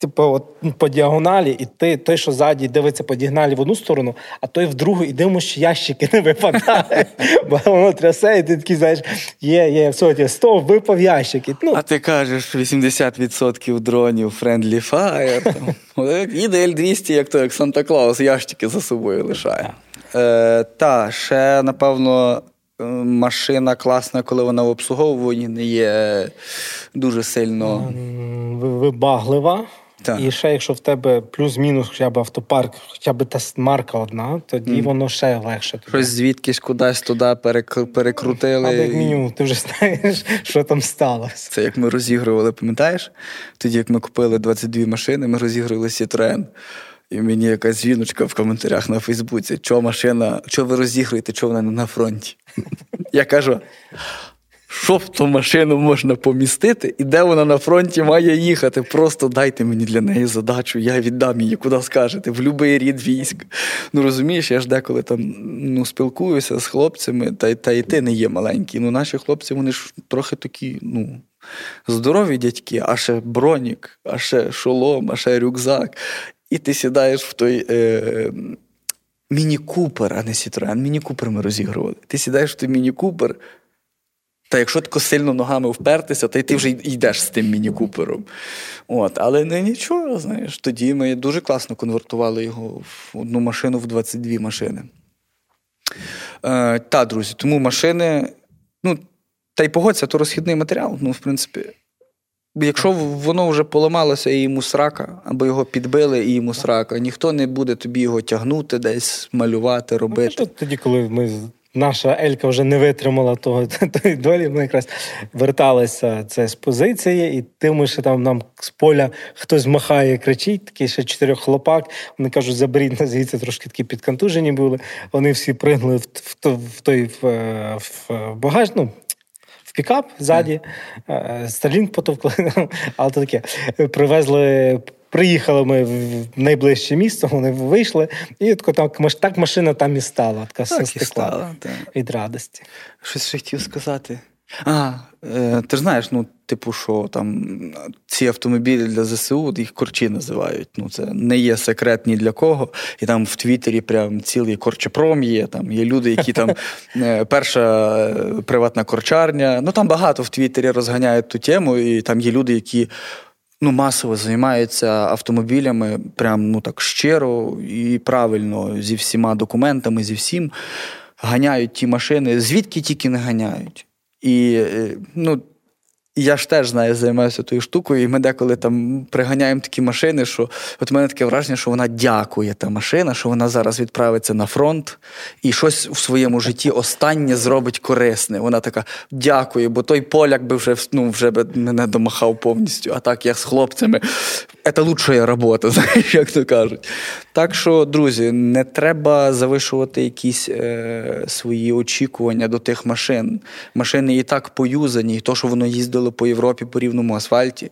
Типу, от по діагоналі, і ти той, що ззаді дивиться по діагоналі в одну сторону, а той в другу, і дивимо, що ящики не випадають. [laughs] Бо воно трясе, і ти такий, знаєш, є, є, все, стоп, випав ящик. Ну. А ти кажеш, 80% дронів Friendly Fire. [laughs] Іде L200, як то як Санта Клаус, ящики за собою лишає. Е, Та, ще, напевно, машина класна, коли вона в обслуговуванні не є дуже сильно вибаглива. Так. І ще, якщо в тебе плюс-мінус хоча б автопарк, хоча б та марка одна, тоді mm. воно ще легше. Щось звідкись кудись туди перекрутили. Але як мінімум, ти вже [laughs] знаєш, що там сталося. Це як ми розігрували, пам'ятаєш? Тоді, як ми купили 22 машини, ми розігрували Citroen. І мені якась дзвіночка в коментарях на Фейсбуці, що машина, що ви розігруєте, що вона не на фронті. [laughs] Я кажу: що в ту машину можна помістити, і де вона на фронті має їхати? Просто дайте мені для неї задачу, я віддам її, куди скажете, в будь-який рід військ. Ну розумієш, я ж деколи там ну, спілкуюся з хлопцями, та та і ти не є маленький. Ну, наші хлопці, вони ж трохи такі, ну. Здорові дядьки, а ще бронік, а ще шолом, а ще рюкзак. І ти сідаєш в той е, міні-купер, а не Сітроен. Міні-купер ми розігрували. Ти сідаєш в той міні-купер, та якщо тако сильно ногами впертися, то й ти вже йдеш з тим міні-купером. От, Але не нічого, знаєш. Тоді ми дуже класно конвертували його в одну машину в 22 машини. Е, Та, друзі, тому машини, ну, та й погодься, то розхідний матеріал. Ну, в принципі, якщо воно вже поламалося і йому срака, або його підбили і йому срака, ніхто не буде тобі його тягнути, десь малювати, ну, робити. Ну, тоді, коли ми наша Елька вже не витримала того [laughs] тої долі. Ми якраз верталися це з позиції, і тим, що там нам з поля хтось махає, кричить, такий ще чотирьох хлопак. Вони кажуть, заберіть нас звідси трошки такі підконтужені були. Вони всі пригнули в, в, в той в, в багаж. ну, Пікап ззаді, Сталінг потовкли, [laughs] але то таке. Привезли Приїхали ми в найближче місто, вони вийшли, і так так машина там і стала. Така так стекла і стала, від радості. Щось ще хотів сказати. А, е, ти ж знаєш, ну, типу, що там ці автомобілі для ЗСУ, їх корчі називають. Ну, Це не є секрет ні для кого. І там в Твіттері прям цілий корчепром є. Там Є люди, які там [laughs] е, перша е, приватна корчарня. Ну там багато в Твіттері розганяють ту тему, і там є люди, які ну, масово займаються автомобілями, прям ну так щиро і правильно зі всіма документами, зі всім ганяють ті машини, звідки тільки не ганяють. І е, ну, я ж теж знаю, займаюся тою штукою, і ми деколи там приганяємо такі машини, що от у мене таке враження, що вона дякує та машина, що вона зараз відправиться на фронт і щось в своєму житті останнє зробить корисне. Вона така дякує, бо той поляк би вже ну, вже би мене домахав повністю. А так я з хлопцями. Це лучша робота, [laughs] знаєш, як то кажуть. Так що, друзі, не треба завишувати якісь е, свої очікування до тих машин. Машини і так поюзані, і то, що воно їздило по Європі по рівному асфальті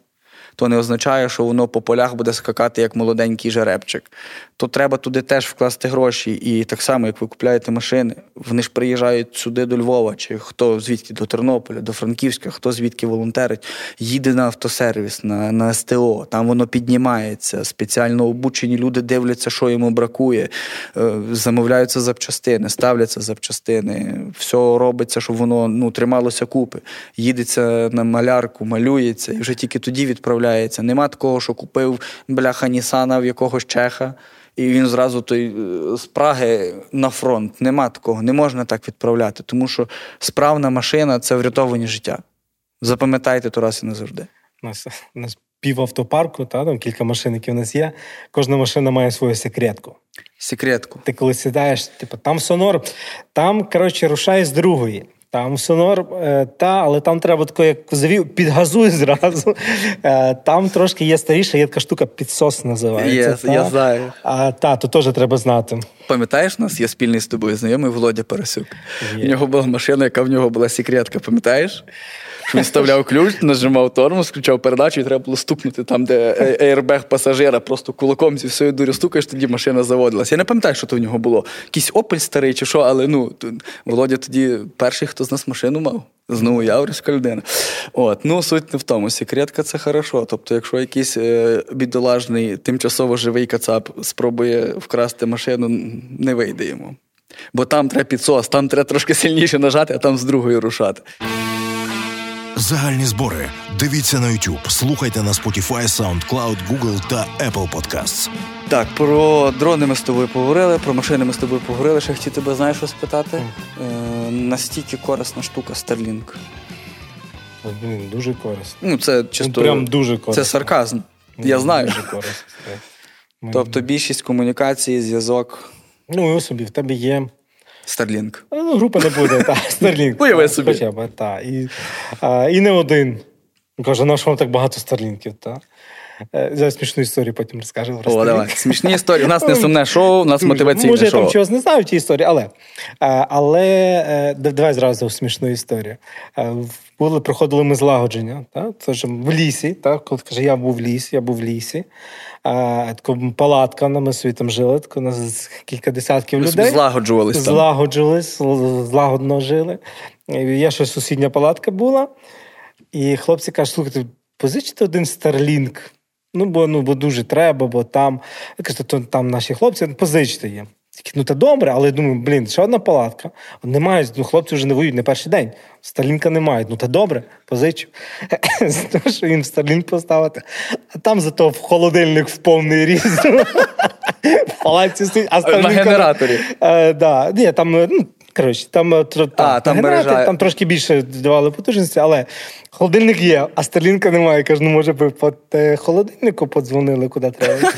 то не означає, що воно по полях буде скакати як молоденький жеребчик. То треба туди теж вкласти гроші. І так само, як ви купляєте машини, вони ж приїжджають сюди до Львова, чи хто звідки до Тернополя, до Франківська, хто звідки волонтерить, їде на автосервіс, на на СТО, там воно піднімається. Спеціально обучені люди дивляться, що йому бракує, е, замовляються запчастини, ставляться запчастини. Все робиться, щоб воно ну, трималося купи. Їдеться на малярку, малюється, і вже тільки тоді відправляється. Нема такого, що купив бляха Нісана в якогось чеха, і він зразу той е, з Праги на фронт. Нема такого, не можна так відправляти, тому що справна машина це врятовані життя. Запам'ятайте то раз і назавжди. Нас, у нас пів автопарку, та, там кілька машин, які в нас є. Кожна машина має свою секретку. Секретку. Ти коли сідаєш, типу, там сонор, там, коротше, рушає з другої. Там сонор, норм, та, але там треба тако, як завів, підгазуй зразу. Е, там трошки є старіша, є така штука підсос називається. Yes, та. Я знаю. А, Та, то теж треба знати. Пам'ятаєш, нас є спільний з тобою знайомий Володя Парасюк. Є. У нього була машина, яка в нього була секретка, пам'ятаєш? Що він вставляв ключ, нажимав тормоз, включав передачу, і треба було стукнути там, де аербег пасажира, просто кулаком зі всією дурю стукаєш, тоді машина заводилася. Я не пам'ятаю, що то в нього було. Якийсь опель старий чи що, але ну, Володя тоді перший, хто з нас машину мав. Знову Яврівська людина. От, ну суть не в тому. Секретка це хорошо. Тобто, якщо якийсь е, бідолажний, тимчасово живий кацап спробує вкрасти машину, не вийде йому. Бо там треба підсос, там треба трошки сильніше нажати, а там з другої рушати. Загальні збори. Дивіться на YouTube, слухайте на Spotify, SoundCloud, Google та Apple Podcasts. Так, про дрони ми з тобою поговорили, про машини ми з тобою поговорили. Ще хотів тебе знаєш що спитати. Е, Настільки корисна штука Starlink. Блін, дуже корисно. Ну, це чисто, ну, прям дуже корисно. Це сарказм. Ну, Я знаю. [laughs] Дуже корисно. Тобто більшість комунікації, зв'язок. Ну, і собі в тебе є Starlink. Ну, група не буде, так, [laughs] Starlink. Уяви собі. Хоча б, так. І, а, і не один. Каже, на що вам так багато Старлінків, так? Е, за смішну історію потім розкажемо. О, давай. Смішні історії. У нас не сумне шоу, у нас мотиваційне Може, шоу. я там чогось не знаю в тій історії, але е, але е, давай зразу смішну історію. Були, Проходили ми злагодження, так? Це в лісі. Так? Коли каже, я був в лісі, я був в лісі. А, палатка, ми собі там жили, так, у нас кілька десятків ми людей. Злагоджувалися. Злагоджувались, злагодно жили. Є ще сусідня палатка була, і хлопці кажуть, слухайте, позичте один старлінк. Ну, бо ну, бо дуже треба, бо там то там наші хлопці позичте є. Ну, та добре, але я думаю, блін, ще одна палатка. Немає, ну хлопці вже не воюють не перший день. Сталінка немає. Ну та добре, позичу. [laughs] За те, що в Сталінк поставити. А там зато в холодильник в повний різ. [laughs] В палаці стоїть, а На генераторі. Е, да. Ні, там, ну, коротше, там, е, там, а, там, там трошки більше давали потужності, але холодильник є, а Старлінка немає. Кажу, ну може би по холодильнику подзвонили, куди треба.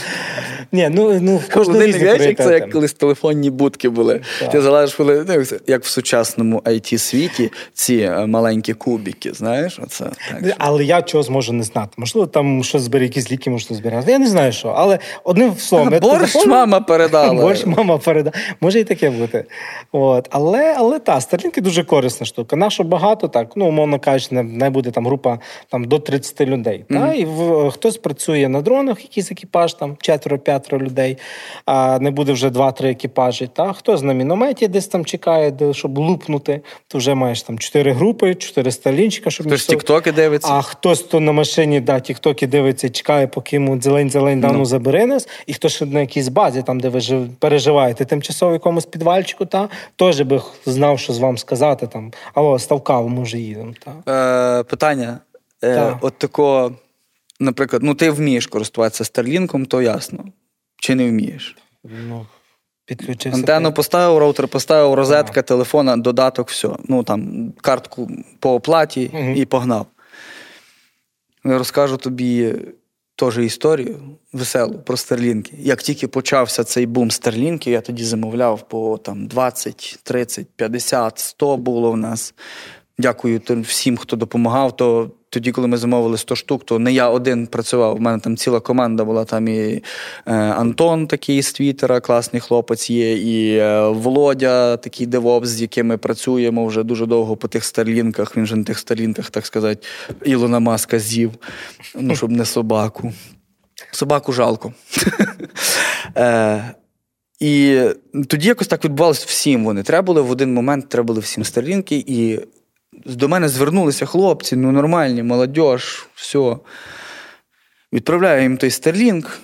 Ні, ну, ну знаєш, як це як колись телефонні будки були. Так. Ти залежиш, коли ну, як в сучасному it світі ці е, маленькі кубики, знаєш, оце так. Але я чого зможу не знати. Можливо, там щось збере, якісь ліки можна збирати. Я не знаю що, але одним словом. Борщ телефон... мама передала. [laughs] Борщ мама передала. Може і таке бути. От. Але але та, старлінки дуже корисна штука. Нащо багато, так, ну, умовно кажучи, не буде там група там, до 30 людей. Mm-hmm. Та? І в, хтось працює на дронах, якийсь екіпаж, там четверо-п'ятеро людей, а не буде вже два-три екіпажі. Та? Хтось на мінометі десь там чекає, де, щоб лупнути, то вже маєш там чотири групи, чотири старлінчика, щоб Хтось тіктоки дивиться. А хтось то на машині да, тіктоки дивиться, чекає, поки йому зелень-зелень дану no. забере нас, і хтось на якійсь базі, там, де ви переживаєте, тимчасово в якомусь підвальчику, та теж би знав, що з вам сказати там, або ставкаво, може, їдемо. Та. Е, Питання. Е, От тако, наприклад, ну ти вмієш користуватися старлінком, то ясно. Чи не вмієш? Ну, підключився. Антенну поставив, роутер поставив, розетка, ага. телефона, додаток, все. Ну там картку по оплаті угу. і погнав. Я розкажу тобі теж історію веселу про старлінки. Як тільки почався цей бум старлінків, я тоді замовляв по там 20, 30, 50, 100 було в нас. Дякую всім, хто допомагав. То тоді, коли ми замовили 100 штук, то не я один працював. У мене там ціла команда була. Там і е, Антон, такий з Твіттера, класний хлопець є, і е, Володя, такий девопс, з яким ми працюємо вже дуже довго по тих старлінках. Він же на тих старлінках, так сказати, Ілона Маска з'їв, ну щоб не собаку. Собаку жалко. [laughs] Е, і тоді якось так відбувалося всім. Вони треба було в один момент, треба було всім старлінки, і до мене звернулися хлопці, ну нормальні, молодь, все. Відправляю їм той стерлінг.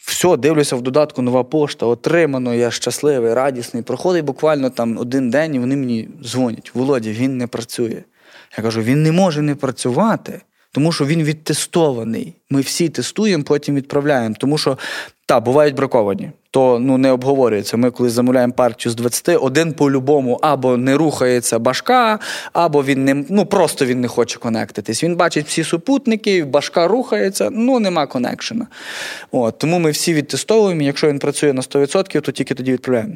Все, дивлюся в додатку, нова пошта, отримано, я щасливий, радісний. Проходить буквально там один день, і вони мені дзвонять. Володя, він не працює. Я кажу, він не може не працювати, тому що він відтестований. Ми всі тестуємо, потім відправляємо. Тому що, так, бувають браковані то ну не обговорюється. Ми коли замовляємо партію з 20, один по-любому або не рухається башка, або він не ну просто він не хоче конектитись. Він бачить всі супутники, башка рухається, ну нема конекшена. От, Тому ми всі відтестовуємо. Якщо він працює на 100%, то тільки тоді відправляємо.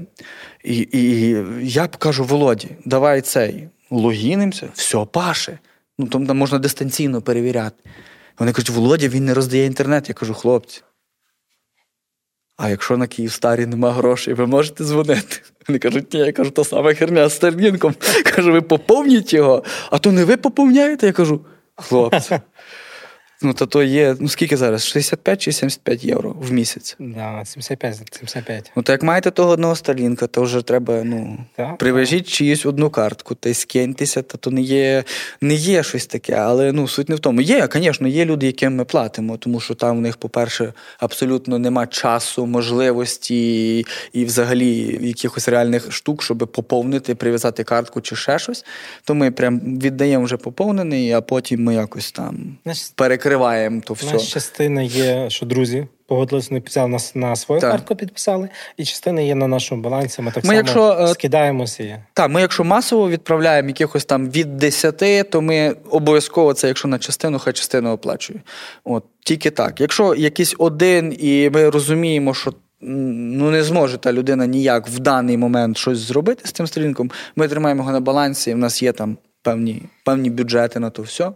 І, і я кажу, Володі, давай цей логінимося, все, паше. Ну там можна дистанційно перевіряти. Вони кажуть, Володя, він не роздає інтернет. Я кажу, хлопці. А якщо на Київстарі нема грошей, ви можете дзвонити. Вони кажуть, ні, я кажу, та сама херня з Стерлінком. Кажу, ви поповніть його, а то не ви поповняєте. Я кажу, хлопці. Ну, то то є, ну скільки зараз? 65 чи 75 євро в місяць? Да, 75. 75. Ну, то як маєте того одного сталінка, то вже треба, ну, так, привежіть так. чиюсь одну картку, та й скиньтеся, та то не є не є щось таке, але ну, суть не в тому. Є, звісно, є люди, яким ми платимо, тому що там в них, по-перше, абсолютно нема часу, можливості і взагалі якихось реальних штук, щоб поповнити, прив'язати картку чи ще щось. То ми прям віддаємо вже поповнений, а потім ми якось там перекриваємо закриваємо то все. У нас частина є, що друзі погодилися, не підписали на, на свою так. картку, підписали, і частина є на нашому балансі. Ми так ми само якщо, е, скидаємося. Так, ми, якщо масово відправляємо якихось там від 10, то ми обов'язково це, якщо на частину, хай частину оплачує. От тільки так. Якщо якийсь один, і ми розуміємо, що. Ну, не зможе та людина ніяк в даний момент щось зробити з цим сторінком. Ми тримаємо його на балансі, і в нас є там певні певні бюджети на то все.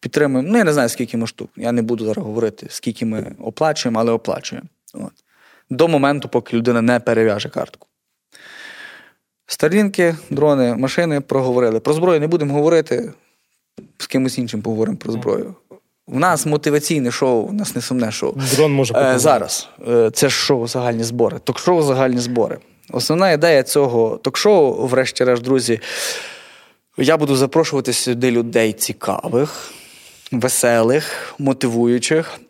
Підтримуємо. Ну, я не знаю, скільки ми штук. Я не буду зараз говорити, скільки ми оплачуємо, але оплачуємо. От. До моменту, поки людина не перев'яже картку. Старлінки, дрони, машини проговорили. Про зброю не будемо говорити, з кимось іншим поговоримо про зброю. У нас мотиваційне шоу, у нас не сумне шоу. Дрон може е, Зараз. Е, це ж шоу загальні збори. Ток-шоу загальні збори. Основна ідея цього ток-шоу, врешті-решт, друзі, я буду запрошувати сюди людей цікавих, веселих, мотивуючих.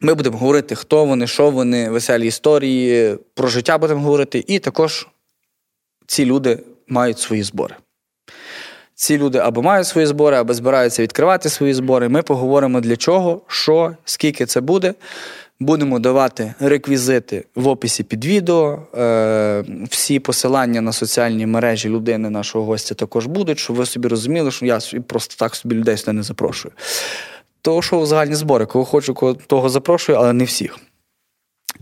Ми будемо говорити, хто вони, що вони, веселі історії, про життя будемо говорити. І також ці люди мають свої збори. Ці люди або мають свої збори, або збираються відкривати свої збори. Ми поговоримо для чого, що, скільки це буде. Будемо давати реквізити в описі під відео. Е, Всі посилання на соціальні мережі людини, нашого гостя, також будуть, щоб ви собі розуміли, що я просто так собі людей сюди не запрошую. То, що загальні збори, кого хочу, кого того запрошую, але не всіх.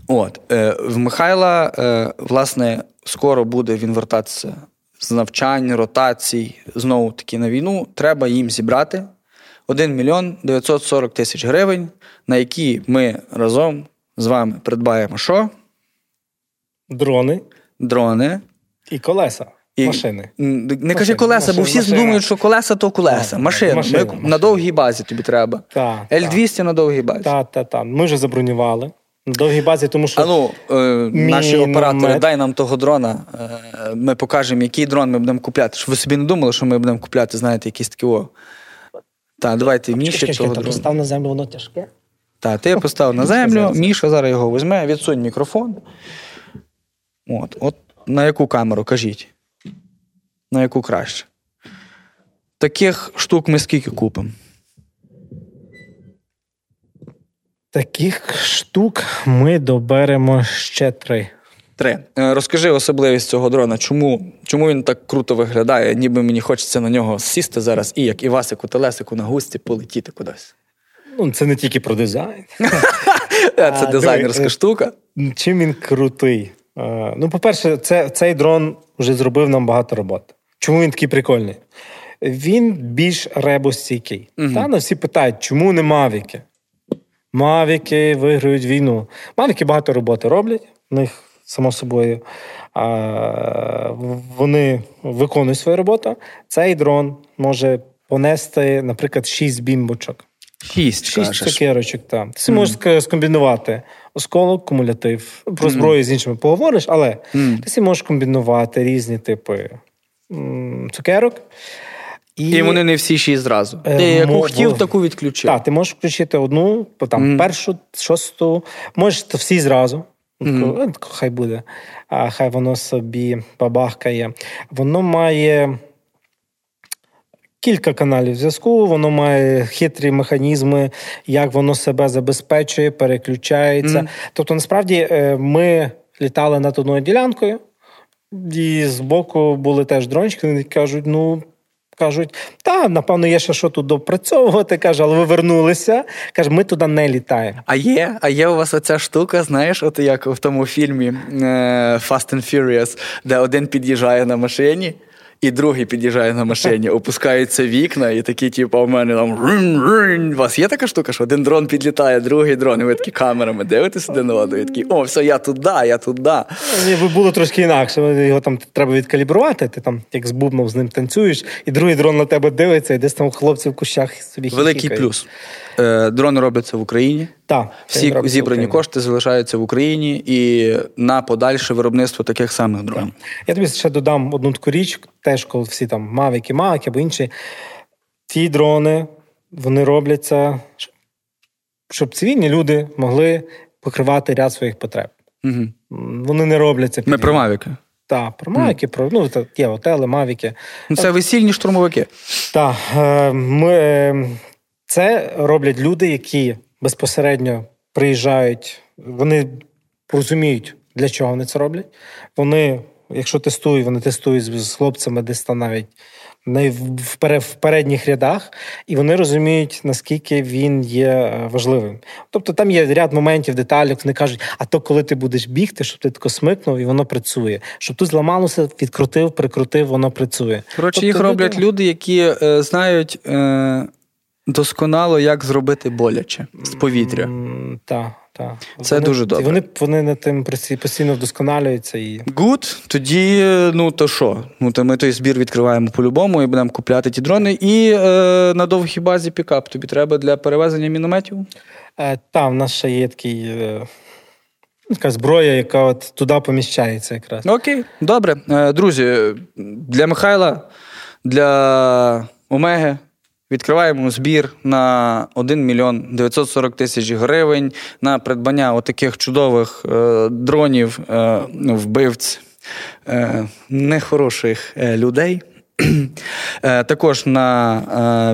От, е, В Михайла, е, власне, скоро буде він вертатися з навчань, ротацій, знову таки на війну. Треба їм зібрати 1 мільйон 940 тисяч гривень на які ми разом з вами придбаємо що? Дрони. Дрони. І колеса. І машини. Не машини. кажи колеса, машини. бо всі машини. думають, що колеса то колеса. Машини. Машини. Ми, на довгій базі тобі треба. Так, L200 та. на довгій базі. Так, так, так. Ми вже забронювали. На довгій базі, тому що. А ну, е, наші оператори, дай нам того дрона. Е, ми покажемо, який дрон ми будемо купляти. Щоб ви собі не думали, що ми будемо купляти, знаєте, якісь такі. о. Так, давайте Міші того дрона. Став на землю, воно тяжке. Так, ти поставив на землю, Міша зараз його візьме, відсунь мікрофон. От, от на яку камеру кажіть? На яку краще? Таких штук ми скільки купимо? Таких штук ми доберемо ще три. Три. Е, розкажи особливість цього дрона. Чому чому він так круто виглядає? Ніби мені хочеться на нього сісти зараз і як Івасику Телесику на густі полетіти кудись. Ну, це не тільки про дизайн. [laughs] Це дизайнерська штука. Чим він крутий? Ну, по-перше, це, цей дрон вже зробив нам багато роботи. Чому він такий прикольний? Він більш ребостійкий. Угу. Та, всі питають, чому не мавіки? Мавіки виграють війну. Мавіки багато роботи роблять, в них, само собою, а, вони виконують свою роботу. Цей дрон може понести, наприклад, 6 бімбочок. Шість Шість цукерочок, так. Ти mm. можеш скомбінувати осколок, кумулятив. Про зброю mm. з іншими поговориш, але mm. ти можеш комбінувати різні типи цукерок. І, і вони не всі шість зразу. Е, ти яку мо, хотів, таку відключив. Так, ти можеш включити одну, там mm. першу, шосту, можеш всі зразу. Mm. Хай буде, а хай воно собі бабахкає. Воно має кілька каналів зв'язку, воно має хитрі механізми, як воно себе забезпечує, переключається. Mm. Тобто, насправді, е, ми літали над одною ділянкою, і збоку були теж дрончики, які кажуть, ну. Кажуть, та, напевно, є ще що тут допрацьовувати. Каже, але ви вернулися. Каже, ми туди не літаємо. А є а є у вас оця штука, знаєш, от як в тому фільмі е, Fast and Furious, де один під'їжджає на машині, і другий під'їжджає на машині, опускаються вікна, і такі, типу, у мене там у вас є така штука, що один дрон підлітає, другий дрон, і ви такі камерами дивитесь один на одного, і такі, о, все, я туди, я туди. Ні, було трошки інакше. Його там треба відкалібрувати, ти там, як з бубном з ним танцюєш, і другий дрон на тебе дивиться, і десь там хлопці в кущах собі Великий плюс. Е, дрони робляться в Україні. Так, Всі зібрані кошти залишаються в Україні і на подальше виробництво таких самих дронів. Я тобі ще додам одну таку річ, теж коли всі там мавики, мавики або інші. Ті дрони вони робляться, щоб цивільні люди могли покривати ряд своїх потреб. Угу. Вони не робляться. Ми про мавіки. Так, про мавіки, про ну, є отели, мавіки. Ну, це весільні штурмовики. Так. Е, ми е, це роблять люди, які безпосередньо приїжджають, вони розуміють, для чого вони це роблять. Вони, якщо тестують, вони тестують з хлопцями, десь там навіть в передніх рядах, і вони розуміють, наскільки він є е, важливим. Тобто там є ряд моментів, деталей, вони кажуть, а то коли ти будеш бігти, щоб ти тако смикнув, і воно працює. Щоб тут зламалося, відкрутив, прикрутив, воно працює. Коротше, тобто, їх роблять люди які е, знають. Е... Досконало, як зробити боляче з повітря. Так, так. Це вони, дуже добре. Вони вони над тим постійно вдосконалюються. і... Гуд, тоді, ну то що? Ну, то Ми той збір відкриваємо по-любому і будемо купляти ті дрони. І е, на довгій базі пікап тобі треба для перевезення мінометів? Е, Так, в нас ще є такий. Е... Така зброя, яка от туди поміщається якраз. Окей, добре. Е, друзі, для Михайла, для Омеги Відкриваємо збір на 1 мільйон 940 тисяч гривень на придбання отаких чудових е, дронів, е, вбивць е, нехороших е, людей. [clears throat] Е, також на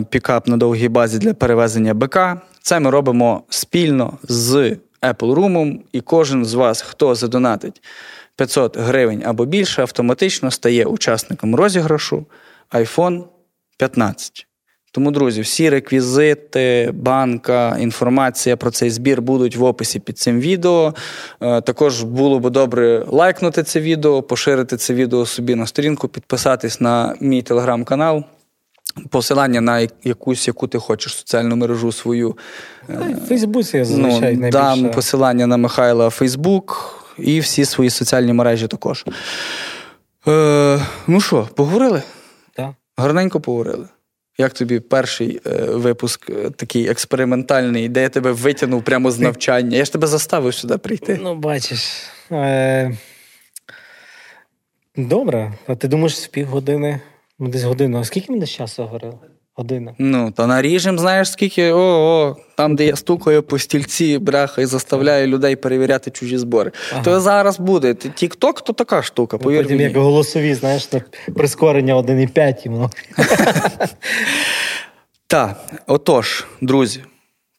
е, пікап на довгій базі для перевезення БК. Це ми робимо спільно з Apple Room, і кожен з вас, хто задонатить 500 гривень або більше, автоматично стає учасником розіграшу iPhone 15. Тому, друзі, всі реквізити, банка, інформація про цей збір будуть в описі під цим відео. Е, також було б добре лайкнути це відео, поширити це відео собі на сторінку, підписатись на мій телеграм-канал. Посилання на якусь, яку ти хочеш соціальну мережу свою. В Фейсбуці я ну, зазвичай ну, найбільше. Дам посилання на Михайла Фейсбук і всі свої соціальні мережі також. Е, Ну що, поговорили? Так. Гарненько поговорили. Як тобі перший е, випуск е, такий експериментальний, де я тебе витягнув прямо з навчання? Я ж тебе заставив сюди прийти. Ну, бачиш. Е... Добре, а ти думаєш з півгодини? Десь годину. А скільки ми десь часу говорили? Година. Ну, то наріжем, знаєш, скільки о, о, там, де я стукаю по стільці, браха, і заставляю людей перевіряти чужі збори. Ага. То зараз буде. Тік-ток то така штука. повір Потім мені. як голосові, знаєш, прискорення 1,5 і воно. [laughs] Так, отож, друзі,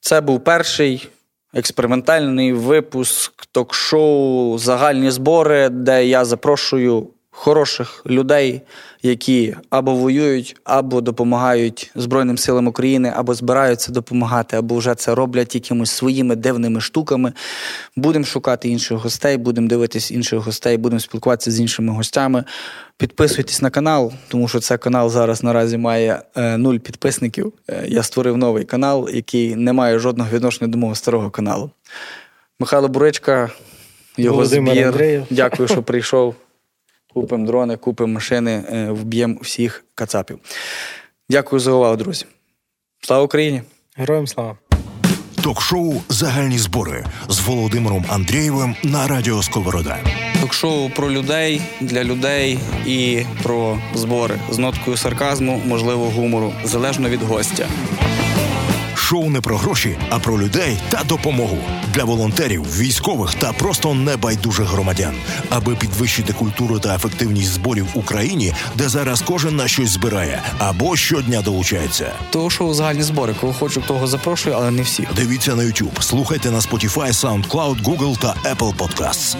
це був перший експериментальний випуск ток-шоу Загальні збори, де я запрошую хороших людей, які або воюють, або допомагають Збройним силам України, або збираються допомагати, або вже це роблять якимось своїми дивними штуками. Будемо шукати інших гостей, будемо дивитись інших гостей, будемо спілкуватися з іншими гостями. Підписуйтесь на канал, тому що цей канал зараз наразі має е, нуль підписників. Е, я створив новий канал, який не має жодного відношення до мого старого каналу. Михайло Буричка, його Володимир збір. Андреєв. Дякую, що прийшов. Купимо дрони, купимо машини, е, вб'ємо всіх кацапів. Дякую за увагу, друзі. Слава Україні! Героям слава! Ток-шоу Загальні збори з Володимиром Андрієвим на радіо Сковорода. Ток-шоу про людей для людей і про збори з ноткою сарказму, можливо, гумору, залежно від гостя. Шоу не про гроші, а про людей та допомогу для волонтерів, військових та просто небайдужих громадян, аби підвищити культуру та ефективність зборів в Україні, де зараз кожен на щось збирає або щодня долучається. Того шоу загальні збори. Кого хочу, того запрошую, але не всіх. Дивіться на YouTube, слухайте на Spotify, SoundCloud, Google та Apple Podcasts.